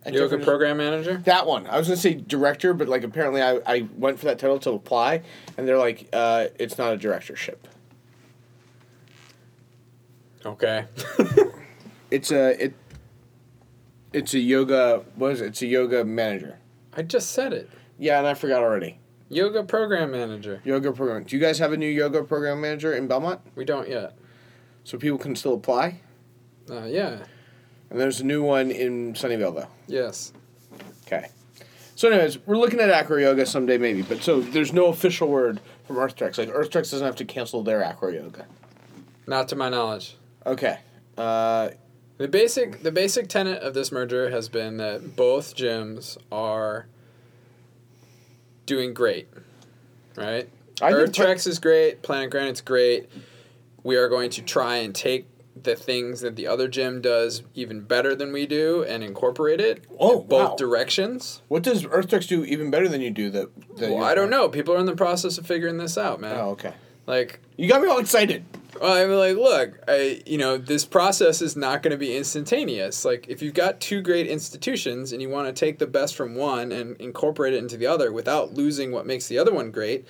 at yoga different- program manager That one. I was gonna say director, but like apparently I, I went for that title to apply, and they're like, uh, it's not a directorship. okay It's a it. It's a yoga. What is it? It's a yoga manager. i just said it Yeah, and I forgot already. Yoga program manager Yoga program. Do you guys have a new yoga program manager in Belmont? we don't yet So people can still apply? uh, yeah And there's a new one in Sunnyvale, though. yes Okay. So, anyways, we're looking at acro yoga someday, maybe. But so there's no official word from Earth Treks. Like, Earth Treks doesn't have to cancel their acro yoga. not to my knowledge Okay. Uh, The basic the basic tenet of this merger has been that both gyms are doing great. Right? I think Earth Treks is great, Planet Granite's great. We are going to try and take the things that the other gym does even better than we do and incorporate it Oh, in both wow. directions. what does Earth Treks do even better than you do? That, that Well, I don't know. People are in the process of figuring this out, man. Oh, okay. Like You got me all excited. Well, I mean, like, look, I, you know, this process is not going to be instantaneous. Like, if you've got two great institutions and you want to take the best from one and incorporate it into the other without losing what makes the other one great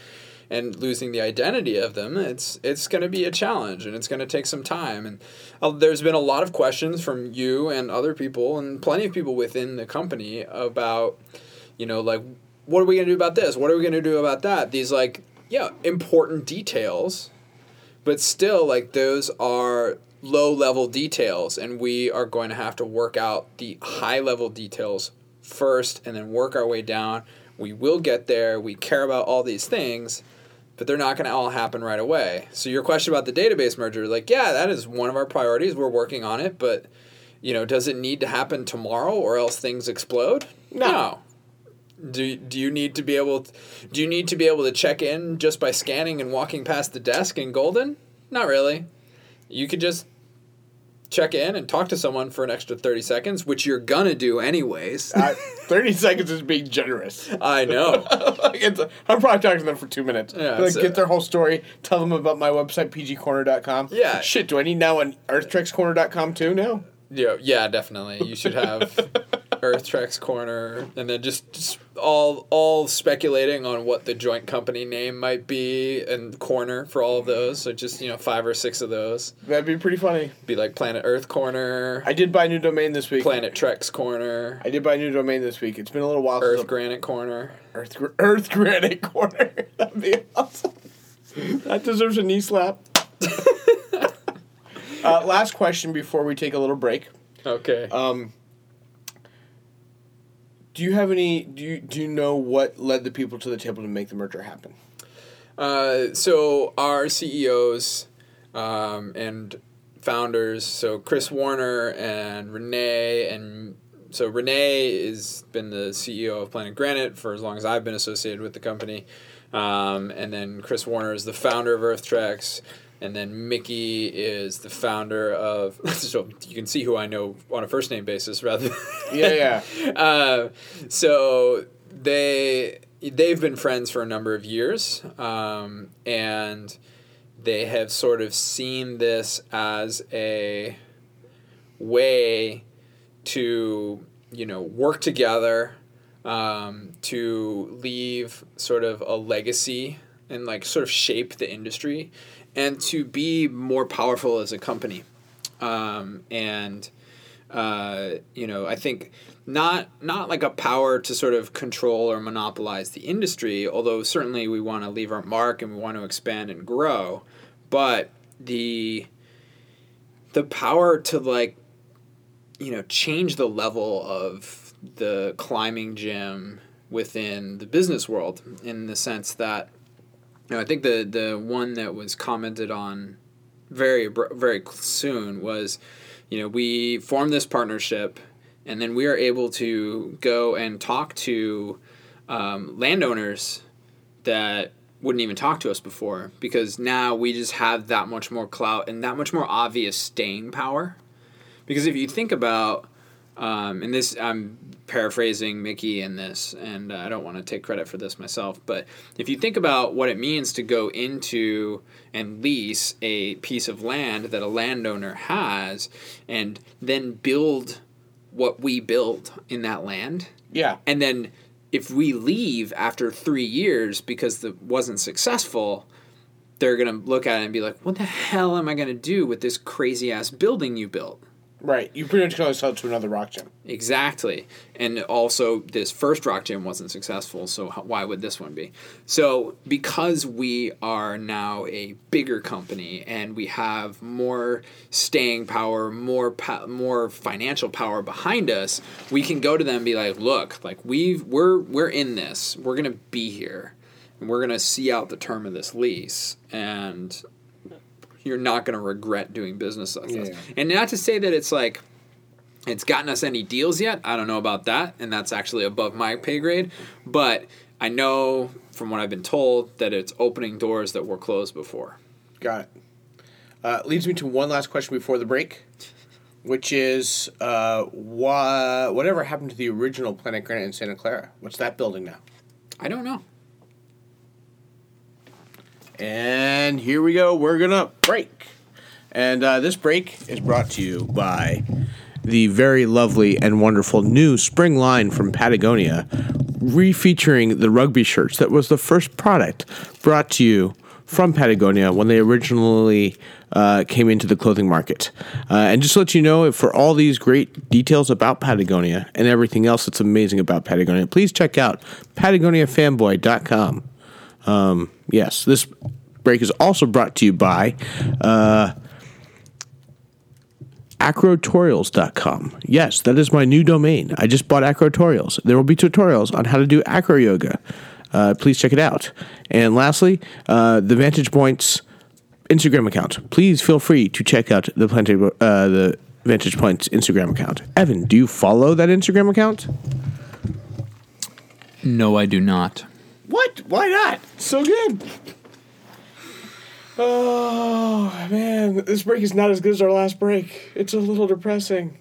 and losing the identity of them, it's it's going to be a challenge and it's going to take some time. And uh, there's been a lot of questions from you and other people and plenty of people within the company about, you know, like, what are we going to do about this? What are we going to do about that? These like, yeah, important details but still like those are low level details and we are going to have to work out the high level details first and then work our way down. We will get there. We care about all these things but they're not going to all happen right away. So your question about the database merger like yeah that is one of our priorities. We're working on it but you know does it need to happen tomorrow or else things explode? No. Do, do you need to be able to, do you need to be able to check in just by scanning and walking past the desk in Golden? Not really. You could just check in and talk to someone for an extra 30 seconds, which you're gonna do anyways. Uh, 30 seconds is being generous. I know. Like, it's a- I'm probably talking to them for two minutes. Yeah, like, get their whole story, tell them about my website, pgcorner.com. Yeah. Shit, do I need now an earthtrekscorner.com too now? Yeah, yeah, definitely. You should have Earth Trek's corner, and then just, just all all speculating on what the joint company name might be, and corner for all of those. So just you know five or six of those. That'd be pretty funny. Be like Planet Earth corner, I did buy a new domain this week. Planet Trek's corner, I did buy a new domain this week. It's been a little while Earth Granite corner. Earth, Earth Granite Corner. That'd be awesome. that deserves a knee slap. uh, last question before we take a little break. Okay. Um, do you have any? Do you do you know what led the people to the table to make the merger happen? Uh, so our CEOs um, and founders, so Chris Warner and Renee, and so Renee has been the CEO of Planet Granite for as long as I've been associated with the company, um, and then Chris Warner is the founder of Earth Treks. And then Mickey is the founder of. So you can see who I know on a first name basis rather. Than Yeah, yeah. uh, so they they've been friends for a number of years, um, and they have sort of seen this as a way to you know work together um, to leave sort of a legacy and like sort of shape the industry and to be more powerful as a company. Um, and uh, you know, I think not not like a power to sort of control or monopolize the industry, although certainly we want to leave our mark and we want to expand and grow, but the the power to like you know change the level of the climbing gym within the business world in the sense that know, I think the the one that was commented on very very soon was you know we formed this partnership and then we are able to go and talk to um, landowners that wouldn't even talk to us before because now we just have that much more clout and that much more obvious staying power. Because if you think about, um, and this I'm paraphrasing Mickey in this, and uh, I don't want to take credit for this myself, but if you think about what it means to go into and lease a piece of land that a landowner has, and then build what we build in that land, Yeah. and then if we leave after three years because it wasn't successful, they're gonna look at it and be like, "What the hell am I gonna do with this crazy ass building you built?" Right. You pretty much sell it to another rock gym. Exactly. And also, this first rock gym wasn't successful, so why would this one be? So, because we are now a bigger company and we have more staying power, more po- more financial power behind us, we can go to them and be like, "Look, like we've we're we're in this. We're gonna be here, and we're gonna see out the term of this lease, and you're not gonna regret doing business with us." And not to say that it's like it's gotten us any deals yet. I don't know about that, and that's actually above my pay grade. But I know from what I've been told that it's opening doors that were closed before. Got it. Uh, leads me to one last question before the break, which is uh, wha- whatever happened to the original Planet Granite in Santa Clara? What's that building now? I don't know. And here we go. We're going to break. And uh, this break is brought to you by the very lovely and wonderful new spring line from Patagonia, refeaturing the rugby shirts. That was the first product brought to you from Patagonia when they originally uh, came into the clothing market. Uh, and just to let you know, for all these great details about Patagonia and everything else that's amazing about Patagonia, please check out PatagoniaFanboy.com. Um, yes, this break is also brought to you by uh, acrotorials.com. Yes, that is my new domain. I just bought Acrotorials. There will be tutorials on how to do acro yoga. Uh, please check it out. And lastly, uh, the Vantage Points Instagram account. Please feel free to check out the Plenty, uh, the Vantage Points Instagram account. Evan, do you follow that Instagram account? No, I do not. What? Why not? So good. Oh man, this break is not as good as our last break. It's a little depressing.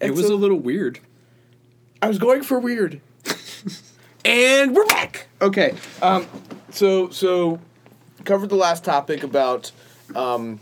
It It's was a- a little weird. I was going for weird. and we're back. Okay. Um so so covered the last topic about um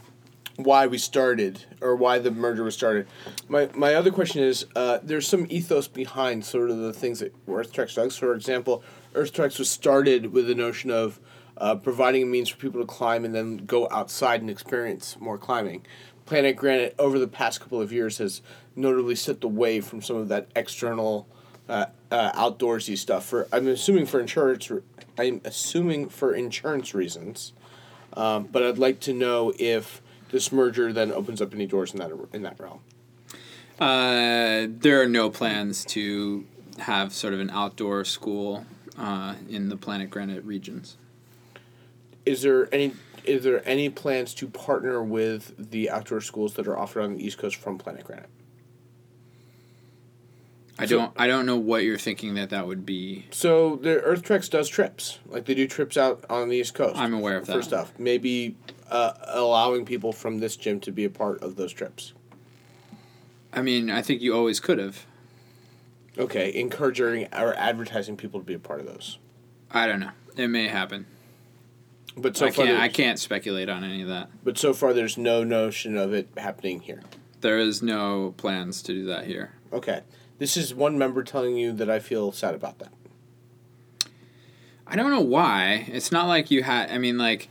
why we started or why the merger was started. My my other question is uh, there's some ethos behind sort of the things that Earth Treks does. For example, Earth Treks was started with the notion of uh, providing a means for people to climb and then go outside and experience more climbing. Planet Granite over the past couple of years has notably stepped away from some of that external uh, uh, outdoorsy stuff. For I'm assuming for insurance, I'm assuming for insurance reasons. Um, but I'd like to know if this merger then opens up any doors in that in that realm. Uh, there are no plans to have sort of an outdoor school uh, in the Planet Granite regions. Is there any is there any plans to partner with the outdoor schools that are offered on the East Coast from Planet Granite? I So- don't. I don't know what you're thinking that that would be. So the Earth Treks does trips, like they do trips out on the East Coast. I'm aware of that. for stuff. Maybe uh, allowing people from this gym to be a part of those trips. I mean, I think you always could have. Okay, encouraging or advertising people to be a part of those. I don't know. It may happen. But so I far, can't. I can't speculate on any of that. But so far, there's no notion of it happening here. There is no plans to do that here. Okay. This is one member telling you that I feel sad about that. I don't know why. It's not like you had. I mean, like,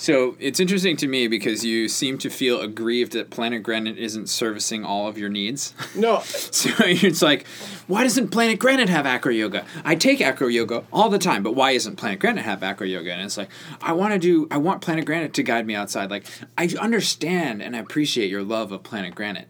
so it's interesting to me because you seem to feel aggrieved that Planet Granite isn't servicing all of your needs. No, so it's like, why doesn't Planet Granite have acro yoga? I take acro yoga all the time, but why isn't Planet Granite have acro yoga? And it's like, I want to do. I want Planet Granite to guide me outside. Like, I understand and I appreciate your love of Planet Granite.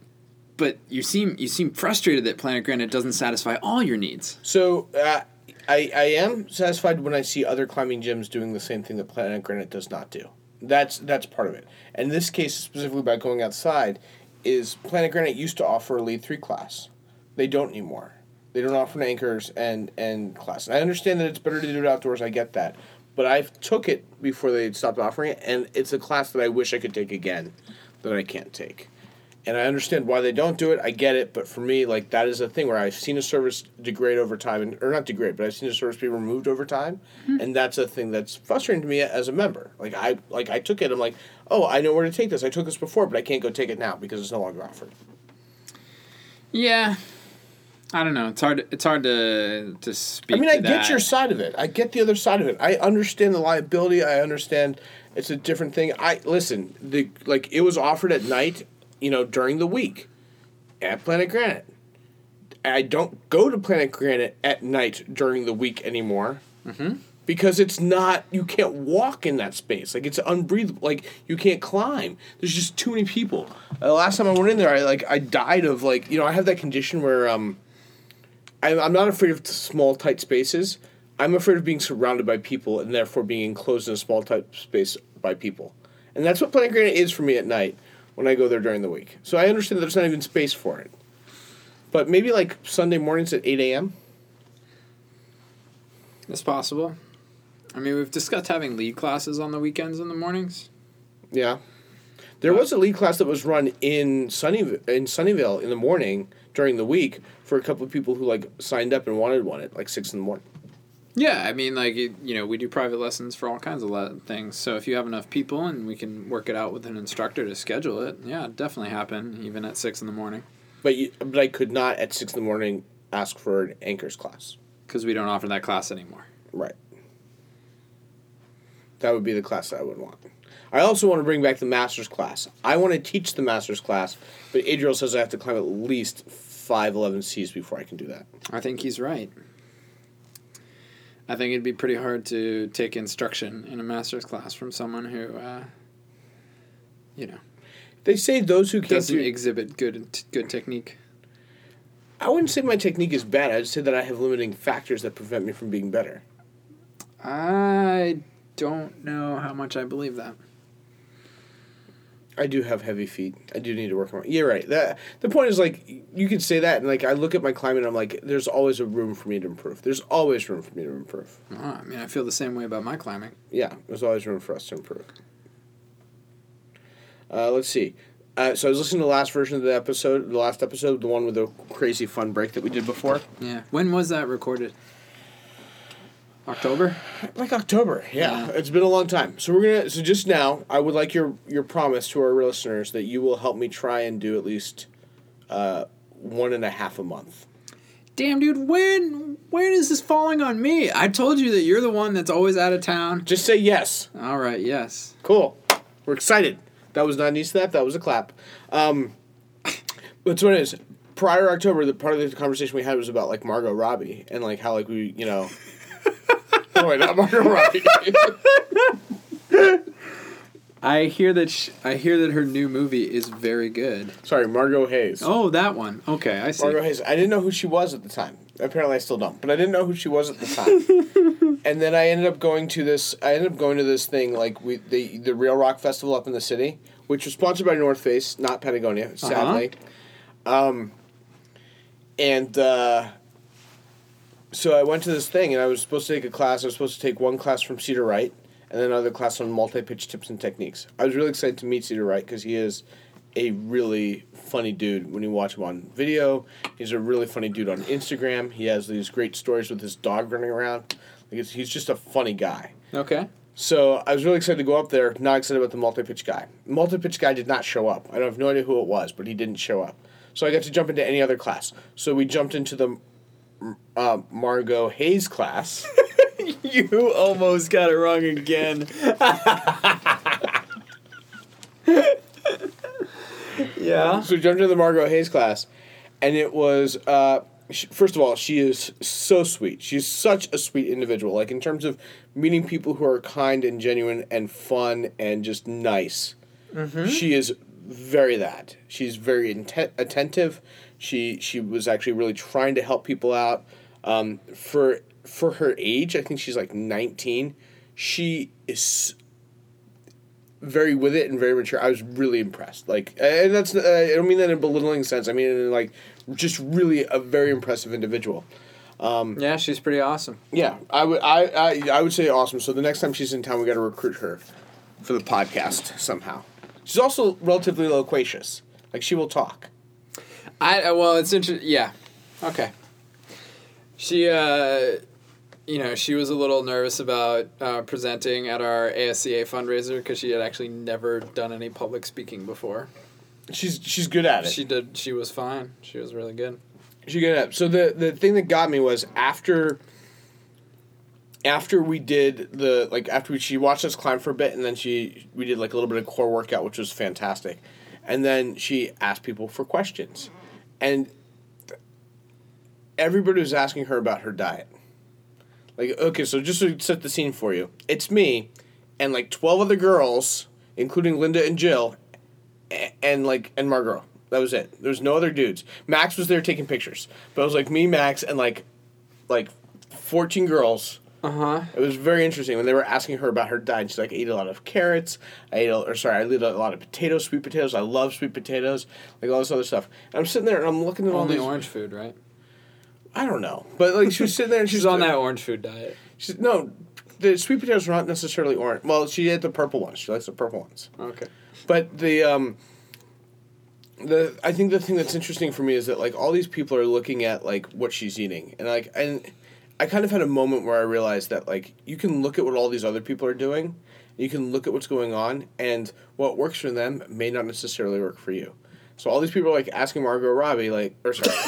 But you seem you seem frustrated that Planet Granite doesn't satisfy all your needs. So uh, I I am satisfied when I see other climbing gyms doing the same thing that Planet Granite does not do. That's that's part of it. And in this case, specifically by going outside, is Planet Granite used to offer a lead three class. They don't anymore. They don't offer an anchors and and class. And I understand that it's better to do it outdoors. I get that, but I took it before they stopped offering it, and it's a class that I wish I could take again, that I can't take and I understand why they don't do it. I get it, but for me, like that is a thing where I've seen a service degrade over time, and or not degrade, but I've seen a service be removed over time, Mm-hmm. and that's a thing that's frustrating to me as a member. Like I like I took it, I'm like, oh, I know where to take this. I took this before, but I can't go take it now because it's no longer offered. Yeah, I don't know. It's hard. It's hard to to speak. I mean, I get that. your side of it. I get the other side of it. I understand the liability. I understand it's a different thing. I listen. The like it was offered at night, you know, during the week, at Planet Granite. I don't go to Planet Granite at night during the week anymore. Because it's not, you can't walk in that space. Like it's unbreathable. Like you can't climb. There's just too many people. Uh, The last time I went in there, I like I died of like you know I have that condition where um I'm, I'm not afraid of small, tight spaces. I'm afraid of being surrounded by people and therefore being enclosed in a small, tight space by people. And that's what Planet Granite is for me at night when I go there during the week. So I understand there's not even space for it. But maybe like Sunday mornings at 8 a.m. It's possible. I mean, we've discussed having lead classes on the weekends in the mornings. Yeah. There was a lead class that was run in Sunny in Sunnyvale in the morning during the week for a couple of people who like signed up and wanted one at like six in the morning. Yeah, I mean, like you know, we do private lessons for all kinds of le- things. So if you have enough people and we can work it out with an instructor to schedule it, yeah, it'd definitely happen even at six in the morning But you, but I could not at six in the morning ask for an anchors class. because we don't offer that class anymore. Right. That would be the class that I would want. I also want to bring back the master's class. I want to teach the master's class, but Adriel says I have to climb at least 511 Cs before I can do that. I think he's right. I think it'd be pretty hard to take instruction in a master's class from someone who, uh, you know, They say those who can't doesn't do. exhibit good good technique. I wouldn't say my technique is bad. I'd say that I have limiting factors that prevent me from being better. I don't know how much I believe that. I do have heavy feet. I do need to work on. You're right. That the point is like you could say that, and like I look at my climbing, and I'm like, there's always a room for me to improve. There's always room for me to improve. Oh, I mean, I feel the same way about my climbing. Yeah, there's always room for us to improve. Uh, let's see. Uh, so I was listening to the last version of the episode, the last episode, the one with the crazy fun break that we did before. Yeah. When was that recorded? October? Like October, yeah. Yeah. It's been a long time. So we're gonna. So just now, I would like your your promise to our listeners that you will help me try and do at least uh, one and a half a month. Damn, dude, when when is this falling on me? I told you that you're the one that's always out of town. Just say yes. All right, yes. Cool. We're excited. That was not a knee slap. That was a clap. Um, that's what it is. Prior October, the part of the conversation we had was about like Margot Robbie and like how like we you know. Oh wait, not Margot Robbie. I hear that sh- I hear that her new movie is very good. Sorry, Margo Hayes. Oh, that one. Okay, I see. Margo Hayes. I didn't know who she was at the time. Apparently, I still don't. But I didn't know who she was at the time. and then I ended up going to this. I ended up going to this thing like we the the Real Rock Festival up in the city, which was sponsored by North Face, not Patagonia, sadly. Um, and uh, so I went to this thing, and I was supposed to take a class. I was supposed to take one class from Cedar Wright, and then another class on multi-pitch tips and techniques. I was really excited to meet Cedar Wright because he is a really funny dude when you watch him on video. He's a really funny dude on Instagram. He has these great stories with his dog running around. Like it's, he's just a funny guy. Okay. So I was really excited to go up there. Not excited about the multi pitch guy. Multi pitch guy did not show up. I don't have no idea who it was, but he didn't show up. So I got to jump into any other class. So we jumped into the uh, Margo Hayes class. you almost got it wrong again. yeah. So we jumped into the Margo Hayes class, and it was uh, first of all, she is so sweet. She's such a sweet individual. Like in terms of meeting people who are kind and genuine and fun and just nice. She is very that. She's very attentive. She she was actually really trying to help people out. Um, for for her age, I think she's like nineteen. She is very with it and very mature. I was really impressed. Like, and that's uh, I don't mean that in a belittling sense. I mean in like just really a very impressive individual. Yeah, she's pretty awesome. Yeah, I would I, I I would say awesome. So the next time she's in town, we got to recruit her for the podcast somehow. She's also relatively loquacious. Like she will talk. I well, it's interesting. Yeah, okay. She, uh, you know, she was a little nervous about uh, presenting at our ASCA fundraiser because she had actually never done any public speaking before. She's she's good at it. She did. She was fine. She was really good. She good at it. So the the thing that got me was after. After we did the like after we, she watched us climb for a bit and then she we did like a little bit of core workout which was fantastic, and then she asked people for questions, and everybody was asking her about her diet. Like, okay, so just to set the scene for you, it's me and like 12 other girls, including Linda and Jill, and like, and Margo. That was it. There was no other dudes. Max was there taking pictures. But it was like me, Max, and like, like 14 girls. Uh huh. It was very interesting when they were asking her about her diet. She's like, I ate a lot of carrots. I ate, a, or sorry, I ate a lot of potatoes, sweet potatoes. I love sweet potatoes, like all this other stuff. And I'm sitting there and I'm looking at all the these. orange food, right? I don't know, but like she was sitting there and She's on that orange food diet. She's no, the sweet potatoes are not necessarily orange. Well, she ate the purple ones. She likes the purple ones. Okay. But the um, the I think the thing that's interesting for me is that like all these people are looking at like what she's eating, and like and I kind of had a moment where I realized that like you can look at what all these other people are doing, you can look at what's going on, and what works for them may not necessarily work for you. So all these people are like asking Margot Robbie like or sorry.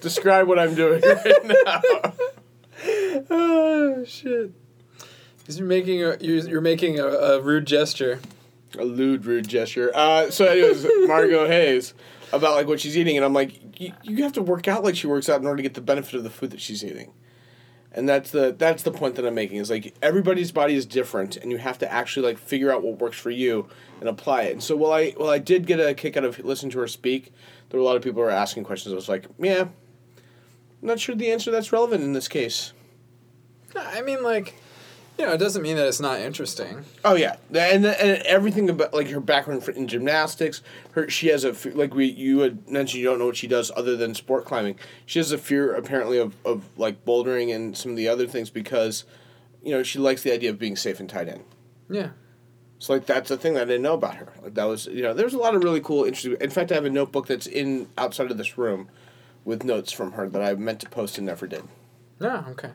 Describe what I'm doing right now. Oh shit! Because you're making a you're, you're making a, a rude gesture. A lewd, rude gesture. Uh, so, anyways, Margo Hayes about like what she's eating, and I'm like, you, you have to work out like she works out in order to get the benefit of the food that she's eating. And that's the that's the point that I'm making is like everybody's body is different, and you have to actually like figure out what works for you and apply it. And so while I while I did get a kick out of listening to her speak, there were a lot of people who were asking questions. I was like, yeah, I'm not sure the answer that's relevant in this case. I mean, like, you know, it doesn't mean that it's not interesting. Oh yeah, and and everything about like her background in gymnastics. Her she has a like we you had mentioned you don't know what she does other than sport climbing. She has a fear apparently of, of like bouldering and some of the other things because, you know, she likes the idea of being safe and tied in. Yeah. So like that's the thing that I didn't know about her. Like that was you know there's a lot of really cool interesting. In fact, I have a notebook that's in outside of this room, with notes from her that I meant to post and never did. No. Okay.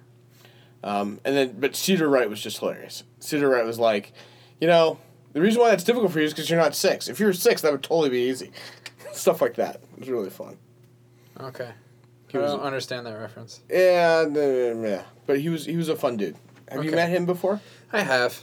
Um, and then, but Cedar Wright was just hilarious. Cedar Wright was like, you know, the reason why that's difficult for you is because you're not six. If you were six, that would totally be easy. Stuff like that. It was really fun. Okay. He I was- don't understand that reference. Yeah, yeah. But he was he was a fun dude. Have you met him before? I have.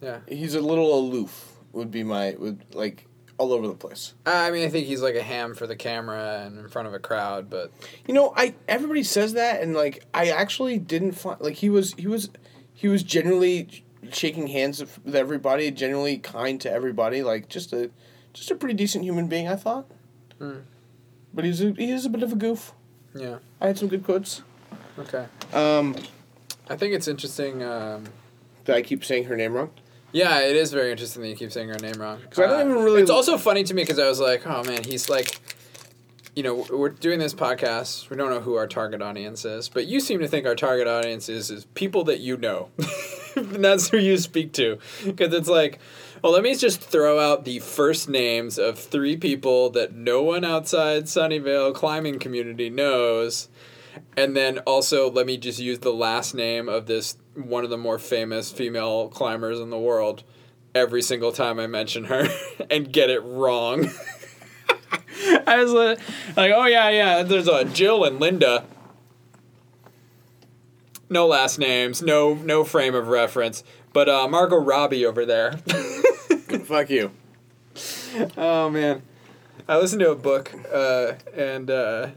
Yeah. He's a little aloof. Would be my would like all over the place. I mean, I think he's like a ham for the camera and in front of a crowd, but You know, I everybody says that, and like I actually didn't find like he was he was he was generally shaking hands with everybody, generally kind to everybody, like just a just a pretty decent human being, I thought. Hmm. But he's a, he is a bit of a goof. yeah. I had some good quotes. Okay. Um, I think it's interesting. Um, did I keep saying her name wrong? Yeah, it is very interesting that you keep saying her name wrong. 'Cause I don't even really- It's also funny to me because I was like, oh man, he's like, you know, we're doing this podcast. We don't know who our target audience is, but you seem to think our target audience is is people that you know, and that's who you speak to. Because it's like, Well, let me just throw out the first names of three people that no one outside Sunnyvale climbing community knows. And then also let me just use the last name of this one of the more famous female climbers in the world every single time I mention her and get it wrong. I was like, like, oh yeah, yeah, there's a Jill and Linda. No last names, no no frame of reference. But uh, Margot Robbie over there. Fuck you. Oh man, I listened to a book, uh, and uh,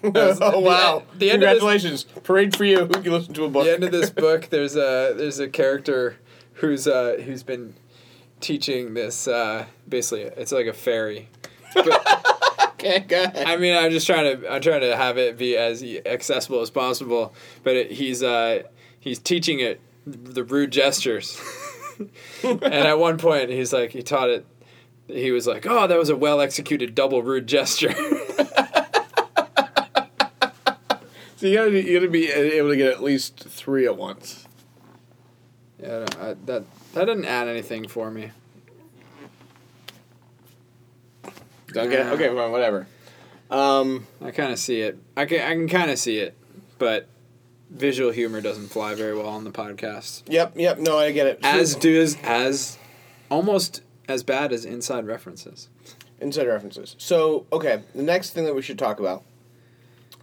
oh the- wow! the end of this- Congratulations! Parade for you. Who can listen to a book? the end of this book, there's a there's a character who's uh, who's been teaching this. Uh, basically, it's like a fairy. But, okay, go ahead. I mean, I'm just trying to I'm trying to have it be as accessible as possible. But it, he's uh, he's teaching it the rude gestures. and at one point, he's like, he taught it. He was like, "Oh, that was a well executed double rude gesture." So you gotta you gotta be able to get at least three at once. yeah, I don't- I, that that didn't add anything for me. Don't get it? Okay, fine, whatever. Um, I kind of see it. I can I can kind of see it, but visual humor doesn't fly very well on the podcast. yep, yep. No, I get it. As does as almost as bad as inside references. inside references. So okay, the next thing that we should talk about.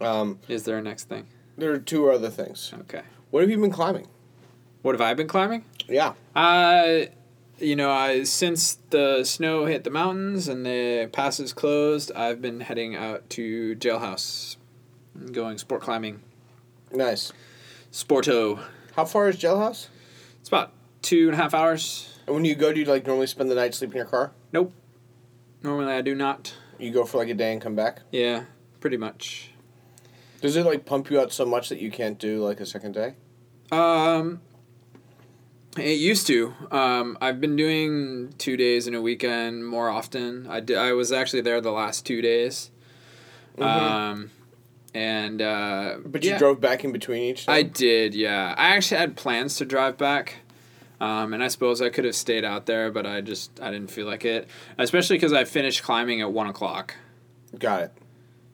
Um, Is there a next thing? there are two other things. Okay. What have you been climbing? What have I been climbing? Yeah. Uh, you know, I since the snow hit the mountains and the passes closed, I've been heading out to Jailhouse, going sport climbing. Nice. Sporto. How far is Jailhouse? It's about two and a half hours. And when you go, do you like normally spend the night sleeping in your car? Nope. Normally I do not. You go for like a day and come back. Yeah, pretty much. Does it like pump you out so much that you can't do like a second day? Um, it used to. Um, I've been doing two days in a weekend more often. I did, I was actually there the last two days. Um, and uh, But you yeah. drove back in between each. I did, yeah. I actually had plans to drive back. Um, and I suppose I could have stayed out there, but I just I didn't feel like it, especially because I finished climbing at one o'clock. Got it.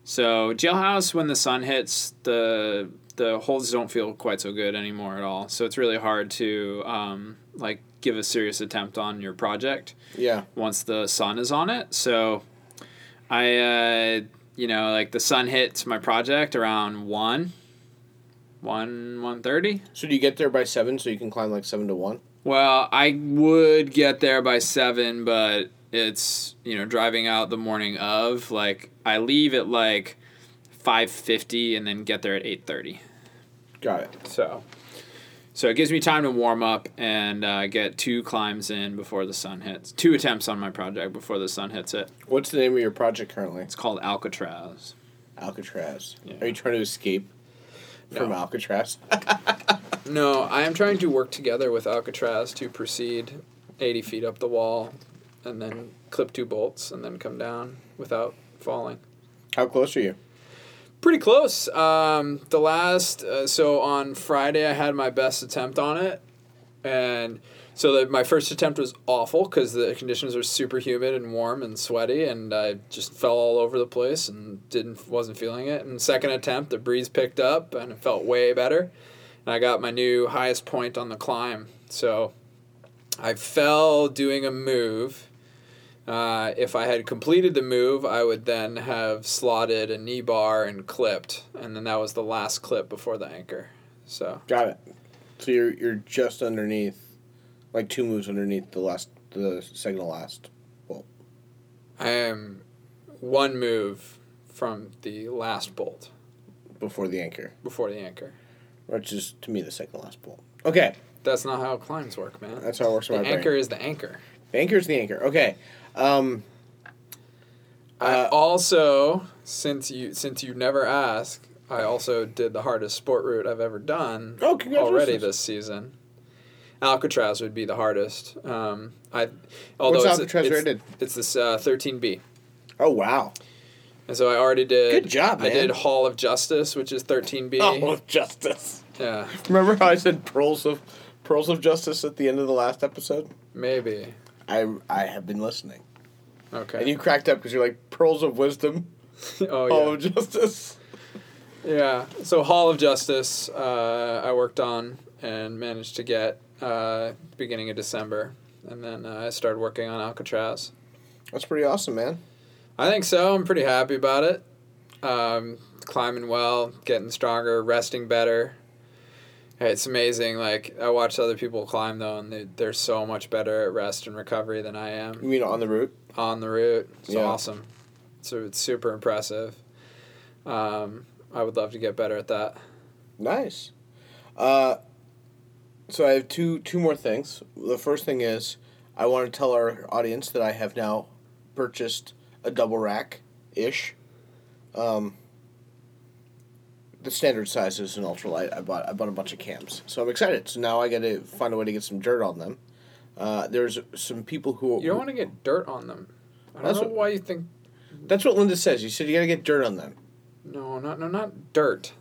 So jailhouse, when the sun hits, the the holds don't feel quite so good anymore at all. So it's really hard to um, like give a serious attempt on your project Yeah. once the sun is on it. So I, uh, you know, like the sun hits my project around one, one one thirty. So do you get there by seven so you can climb like seven to one? Well, I would get there by seven, but it's you know driving out the morning of. Like I leave at like five fifty and then get there at eight thirty. Got it. So, so it gives me time to warm up and uh, get two climbs in before the sun hits. Two attempts on my project before the sun hits it. What's the name of your project currently? It's called Alcatraz. Alcatraz. Yeah. Are you trying to escape from Alcatraz? No, I am trying to work together with Alcatraz to proceed eighty feet up the wall, and then clip two bolts and then come down without falling. How close are you? Pretty close. Um, the last, uh, so on Friday, I had my best attempt on it, and so that my first attempt was awful because the conditions were super humid and warm and sweaty, and I just fell all over the place and didn't wasn't feeling it. And second attempt, the breeze picked up and it felt way better, and I got my new highest point on the climb. So I fell doing a move. Uh, if I had completed the move, I would then have slotted a knee bar and clipped, and then that was the last clip before the anchor. So Got it. So you're you're just underneath, like two moves underneath the last the second to last. Bolt. I am one move from the last bolt before the anchor, before the anchor. which is to me the second last bolt. Okay, That's not how climbs work, man. that's how it works the anchor brain. is the anchor. The is the anchor. Okay. Um, I Uh, also, since you since you never ask, I also did the hardest sport route I've ever done. Oh, already this season. Alcatraz would be the hardest. Um, I although What's it's, Alcatraz it's, rated? It's this uh, 13B. oh wow. And so I already did. Good job, man. I did Hall of Justice, which is 13B. Oh, Hall of justice. Yeah. Remember how I said pearls of pearls of justice at the end of the last episode? Maybe. I I have been listening. Okay. And you cracked up because you're like pearls of wisdom, oh hall of justice. Yeah. So Hall of Justice, uh, I worked on and managed to get uh, beginning of December, and then uh, I started working on Alcatraz. That's pretty awesome, man. I think so. I'm pretty happy about it. Um, climbing well, getting stronger, resting better. It's amazing. Like I watch other people climb though, and they, they're so much better at rest and recovery than I am You mean on the route? On the route. It's Yeah. awesome. So it's super impressive. Um, I would love to get better at that. Nice. Uh, so I have two two more things. The first thing is I want to tell our audience that I have now purchased a double rack ish. Um, the standard size is an ultralight. I bought I bought a bunch of cams, so I'm excited. So now I got to find a way to get some dirt on them. Uh, there's some people who You don't want to get dirt on them. I don't know what- why you think. That's what Linda says. You said you got to get dirt on them. No, not no, not dirt.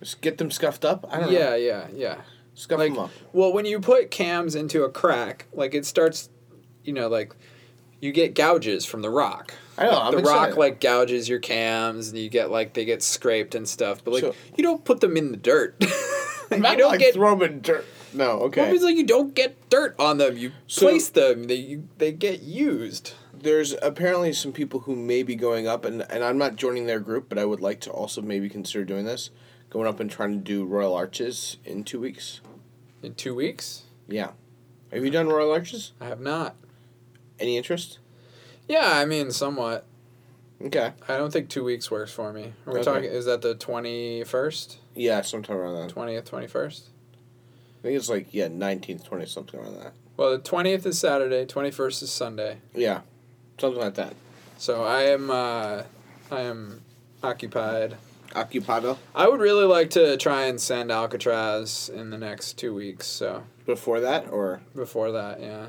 Just get them scuffed up. I don't yeah, know. yeah, yeah. Scuff like, them up. well, when you put cams into a crack, like it starts, you know, like you get gouges from the rock. I know. I'm the excited. rock like gouges your cams, and you get like they get scraped and stuff. But like So- you don't put them in the dirt. You don't like get. throw them in dirt. No, okay. Well, it's like you don't get dirt on them. You So- place them. They you, they get used. there's apparently some people who may be going up, and, and I'm not joining their group, but I would like to also maybe consider doing this. Going up and trying to do Royal Arches in two weeks. In two weeks, Yeah. Have you done Royal Arches? I have not. Any interest? Yeah, I mean, somewhat. Okay. I don't think two weeks works for me. Are we Okay. talking? Is that the twenty first, Yeah, sometime around that. twentieth, twenty first? I think it's like, yeah, 19th, 20th, something around that. Well, the twentieth is Saturday. Twenty first is Sunday. Yeah, something like that. So I am. Uh, I am occupied. Occupado. I would really like to try and send Alcatraz in the next two weeks. So Before that, or? before that, yeah.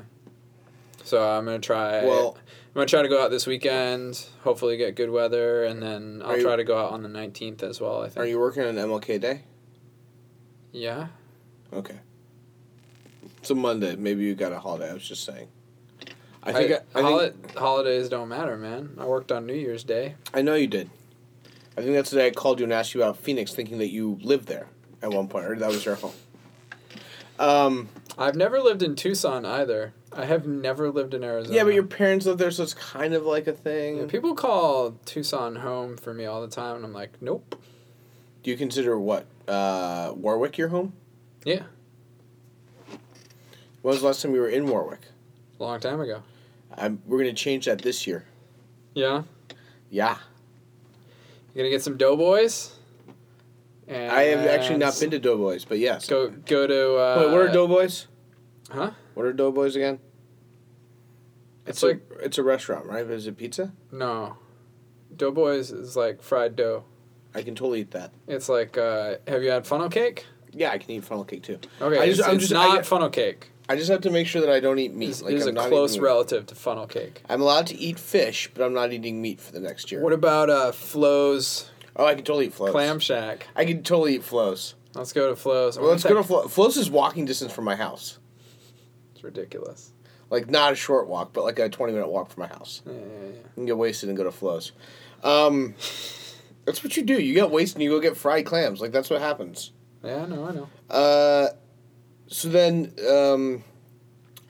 So I'm gonna try. Well- I'm gonna try to go out this weekend. Hopefully, get good weather, and then I'll you- try to go out on the nineteenth as well. I think. Are you working on MLK Day? Yeah. Okay. It's a Monday. Maybe you got a holiday. I was just saying. I think I, I, think, holi- holidays don't matter, man. I worked on New Year's Day. I know you did. I think that's the day I called you and asked you about Phoenix, thinking that you lived there at one point, or that was your home. Um, I've never lived in Tucson either. I have never lived in Arizona. yeah, but your parents live there, so it's kind of like a thing. Yeah, people call Tucson home for me all the time, and I'm like, nope. Do you consider what uh, Warwick your home? Yeah, When was the last time we were in Warwick? a long time ago. I'm, we're gonna change that this year. Yeah, Yeah, You're gonna get some Doughboys. And I have actually not been to Doughboys, but yes. Go go to. Uh, Wait, what are Doughboys? Huh? What are Doughboys again? It's It's, a like it's a restaurant, right? Is it pizza? no, Doughboys is like fried dough. I can totally eat that. It's like, uh, have you had funnel cake? Yeah, I can eat funnel cake too. Okay, I just- it's, I'm it's just- I not get- funnel cake. I just have to make sure that I don't eat meat. It's, like it's I'm a close relative to funnel cake. I'm allowed to eat fish, but I'm not eating meat for the next year. What about uh, Flo's oh, I can totally eat Flo's. Clam Shack? I can totally eat Flo's. Let's go to Flo's. Well, let's go to Flo- Flo's. Is walking distance from my house. It's ridiculous. Like not a short walk, but like a 20 minute walk from my house. Yeah, yeah, yeah. You can get wasted and go to Flo's. Um, that's what you do. You get wasted and you go get fried clams. Like that's what happens. Yeah, I know, I know. Uh, so then um,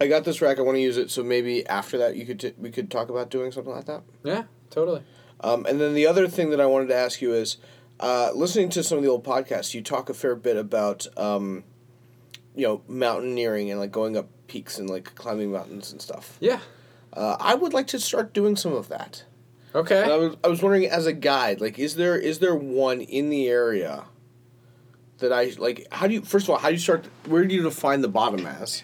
I got this rack. I want to use it. So maybe after that, you could t- we could talk about doing something like that. Yeah, totally. Um, and then the other thing that I wanted to ask you is, uh, listening to some of the old podcasts, you talk a fair bit about, um, you know, mountaineering and like going up peaks and like climbing mountains and stuff. Yeah. Uh, I would like to start doing some of that. Okay. And I was I was wondering as a guide, like, is there is there one in the area that I like? How do you first of all how do you start? Where do you define the bottom as?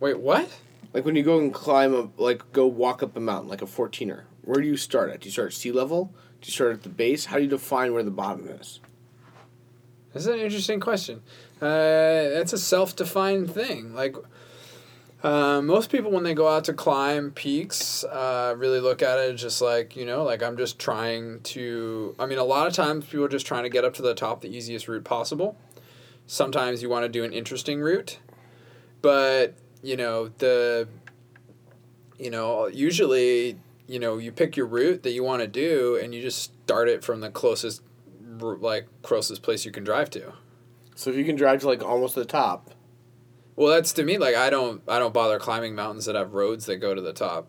Wait, what? Like when you go and climb a like go walk up a mountain like a fourteener. Where do you start at? Do you start at sea level? Do you start at the base? How do you define where the bottom is? That's an interesting question. Uh, that's a self-defined thing. Like, uh, most people when they go out to climb peaks, uh, really look at it just like you know, like I'm just trying to. I mean, a lot of times people are just trying to get up to the top the easiest route possible. Sometimes you want to do an interesting route, but you know the you know usually you know you pick your route that you want to do and you just start it from the closest like closest place you can drive to So if you can drive to like almost the top, well that's to me like i don't i don't bother climbing mountains that have roads that go to the top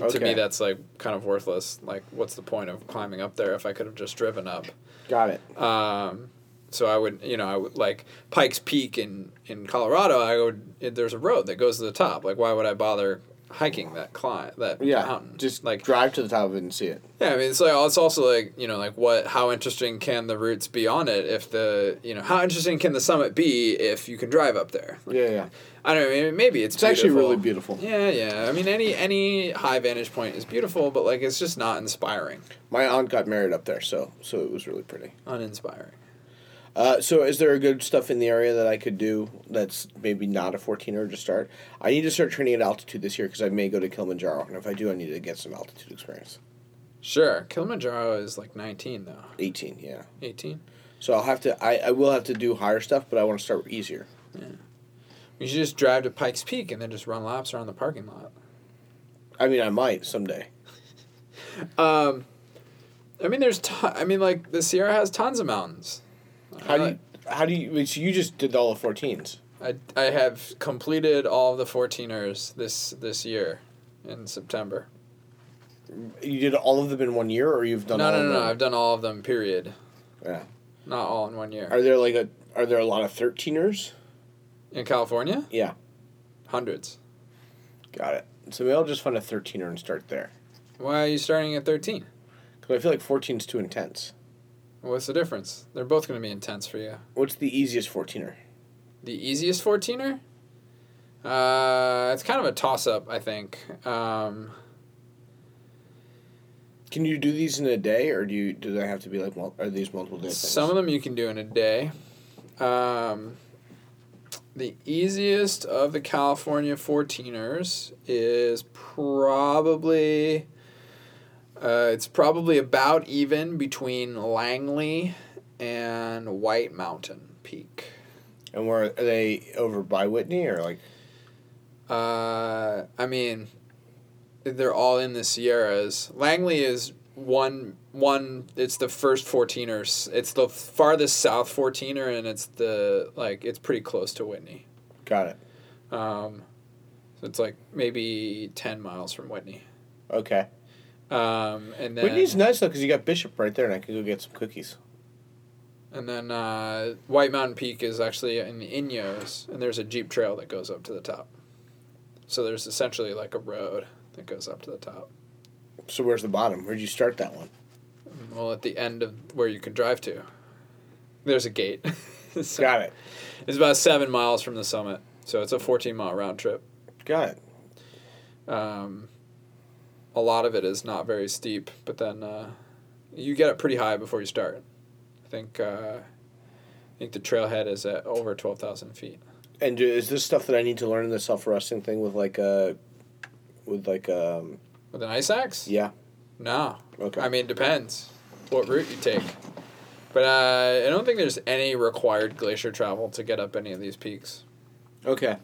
Okay. to me that's like kind of worthless like what's the point of climbing up there if i could have just driven up got it. Um, so I would, you know, I would like Pikes Peak in in Colorado. I would there's a road that goes to the top. Like, why would I bother hiking that climb that Yeah, mountain? just like like drive to the top of it and see it. yeah. I mean, it's like it's also like you know, like what? How interesting can the routes be on it? If the you know, how interesting can the summit be if you can drive up there? Yeah, yeah. I don't know. Maybe, maybe it's It's actually really beautiful. Yeah, yeah. I mean, any any high vantage point is beautiful, but like it's just not inspiring, My aunt got married up there, so so it was really pretty. uninspiring. Uh, so is there a good stuff in the area that I could do that's maybe not a 14er to start? I need to start training at altitude this year because I may go to Kilimanjaro, and if I do, I need to get some altitude experience. Sure, Kilimanjaro is like nineteen though. 18, yeah. 18. So I'll have to. I, I will have to do higher stuff, but I want to start easier. Yeah. You should just drive to Pikes Peak and then just run laps around the parking lot. I mean, I might someday. Um, I mean, there's, ton- I mean, like the Sierra has tons of mountains. How do you? How do you? So you just did all the 14s. I, I have completed all the 14ers this this year, in September. You did all of them in one year, or you've done no, all no, of no, no. I've done all of them. Period. Yeah. Not all in one year. Are there like a? Are there a lot of 13ers? in California, Yeah. hundreds. Got it. So maybe I'll just find a 13er and start there. Why are you starting at 13? Because I feel like 14 is too intense. What's the difference? They're both going to be intense for you. What's the easiest 14er? The easiest 14er? Uh, it's kind of a toss up, I think. Um, Can you do these in a day, or do you do they have to be like are these multiple day things? some of them you can do in a day. Um, the easiest of the California 14ers is probably. Uh, it's probably about even between Langley and White Mountain Peak. and where are they over by Whitney or like? Uh, I mean, they're all in the Sierras. Langley is one one. It's the first 14ers. It's the farthest south 14er, and it's the like it's pretty close to Whitney. Got it. Um, so it's like maybe ten miles from Whitney. Okay. Um, and then Whitney's nice though because you got Bishop right there, and I can go get some cookies. and then uh, White Mountain Peak is actually in the Inyos, and there's a jeep trail that goes up to the top. So there's essentially like a road that goes up to the top. So where's the bottom? Where'd you start that one? Well, at the end of where you can drive to, there's a gate. So Got it. It's about seven miles from the summit, so it's a 14 mile round trip. Got it. Um, a lot of it is not very steep, but then uh, you get up pretty high before you start. I think uh, I think the trailhead is at over 12,000 feet. And is this stuff that I need to learn in the self arresting thing with like uh with like um With an ice axe? yeah No. okay I mean, it depends what route you take. But uh, I don't think there's any required glacier travel to get up any of these peaks, okay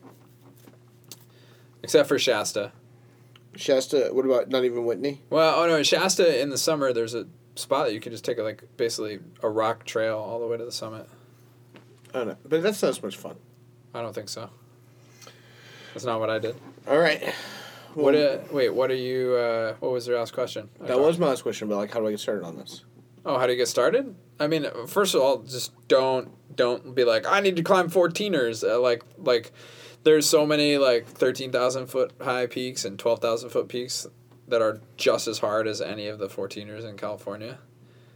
except for Shasta. Shasta what about not even Whitney Well, oh no, Shasta in the summer there's a spot that you can just take a, like basically a rock trail all the way to the summit. I don't know but that's not as much fun I don't think so. That's not what I did. all right What? Well, Uh, wait, what are you? Uh, what was your last question? I that was my last question but like how do I get started on this Oh, how do you get started? I mean, first of all, just don't don't be like I need to climb 14ers. Uh, like like, there's so many like thirteen thousand foot high peaks and twelve thousand foot peaks that are just as hard as any of the 14ers in California.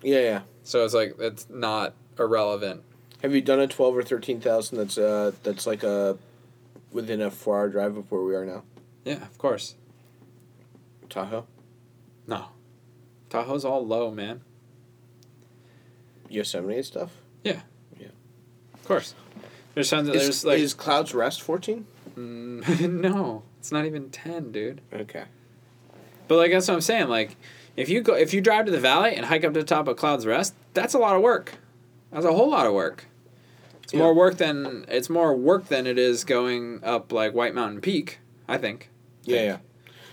yeah yeah So it's like it's not irrelevant. have you done a twelve or thirteen thousand that's uh that's like a within a four hour drive of where we are now Yeah, of course. Tahoe No, Tahoe's all low, man. Yosemite stuff Of course. There's tons of, is, there's like is Clouds Rest fourteen Mm, no, it's not even ten, dude. okay But like that's what I'm saying. Like, if you go, if you drive to the valley and hike up to the top of Clouds Rest, that's a lot of work. That's a whole lot of work. It's more work than it's more work than it is going up like White Mountain Peak. I think. Yeah, yeah.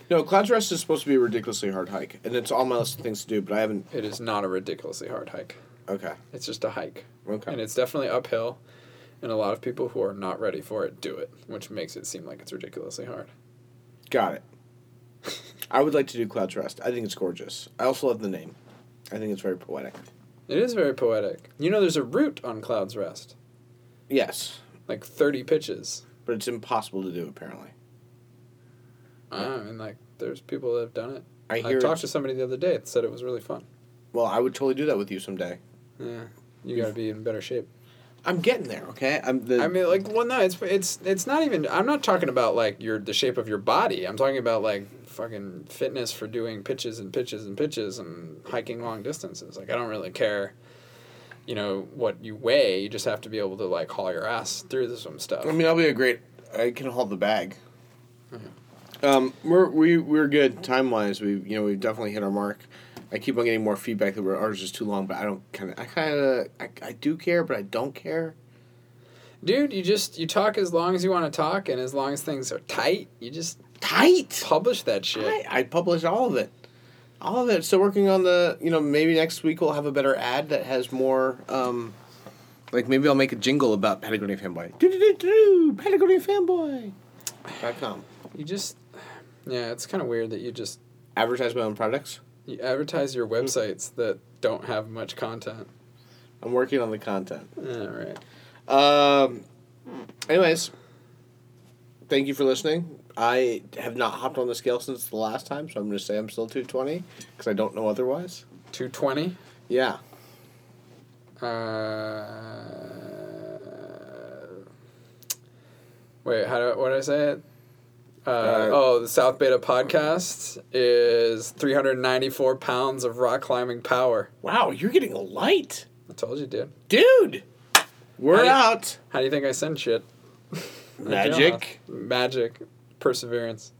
No, Clouds Rest is supposed to be a ridiculously hard hike, and it's on my list of things to do, but I haven't. It is not a ridiculously hard hike. Okay. It's just a hike, Okay. and it's definitely uphill. And a lot of people who are not ready for it do it, which makes it seem like it's ridiculously hard. Got it. I would like to do Clouds Rest. I think it's gorgeous. I also love the name. I think it's very poetic. It is very poetic. You know, there's a route on Clouds Rest, Yes, like thirty pitches. but it's impossible to do apparently. I mean, like, there's people that have done it. I I, talked to somebody the other day that said it was really fun. well, I would totally do that with you someday. Yeah, you got to be in better shape. I'm getting there. Okay. I'm the. I mean, like, well, no, it's it's it's not even. I'm not talking about like your the shape of your body. I'm talking about like fucking fitness for doing pitches and pitches and pitches and hiking long distances. Like, I don't really care. You know what you weigh. You just have to be able to like haul your ass through some stuff. I mean, I'll be a great. I can haul the bag. Um, we're we we're good time wise. We you know we've definitely hit our mark. I keep on getting more feedback that we're, ours is too long, but I don't kind of I kind of I, I do care, but I don't care. Dude, you just you talk as long as you want to talk, and as long as things are tight, you just Tight. publish that shit. I, I publish all of it, all of it. So working on the you know maybe next week we'll have a better ad that has more. Um, like maybe I'll make a jingle about Patagonia fanboy. Do do do do Patagonia fanboy. Dot com. You just, yeah, it's kind of weird that you just Advertise my own products. You advertise your websites that don't have much content. I'm working on the content. All right. Um. Anyways, thank you for listening. I have not hopped on the scale since the last time, so I'm going to say I'm still 220 because I don't know otherwise. Two twenty. Yeah. Uh, wait, how do what did I say it? Uh, Uh, oh, the South Beta podcast is 394 pounds of rock climbing power. Wow, you're getting light, I told you, dude. dude. We're How do you- out. How do you think I send shit? Magic. Magic. Perseverance.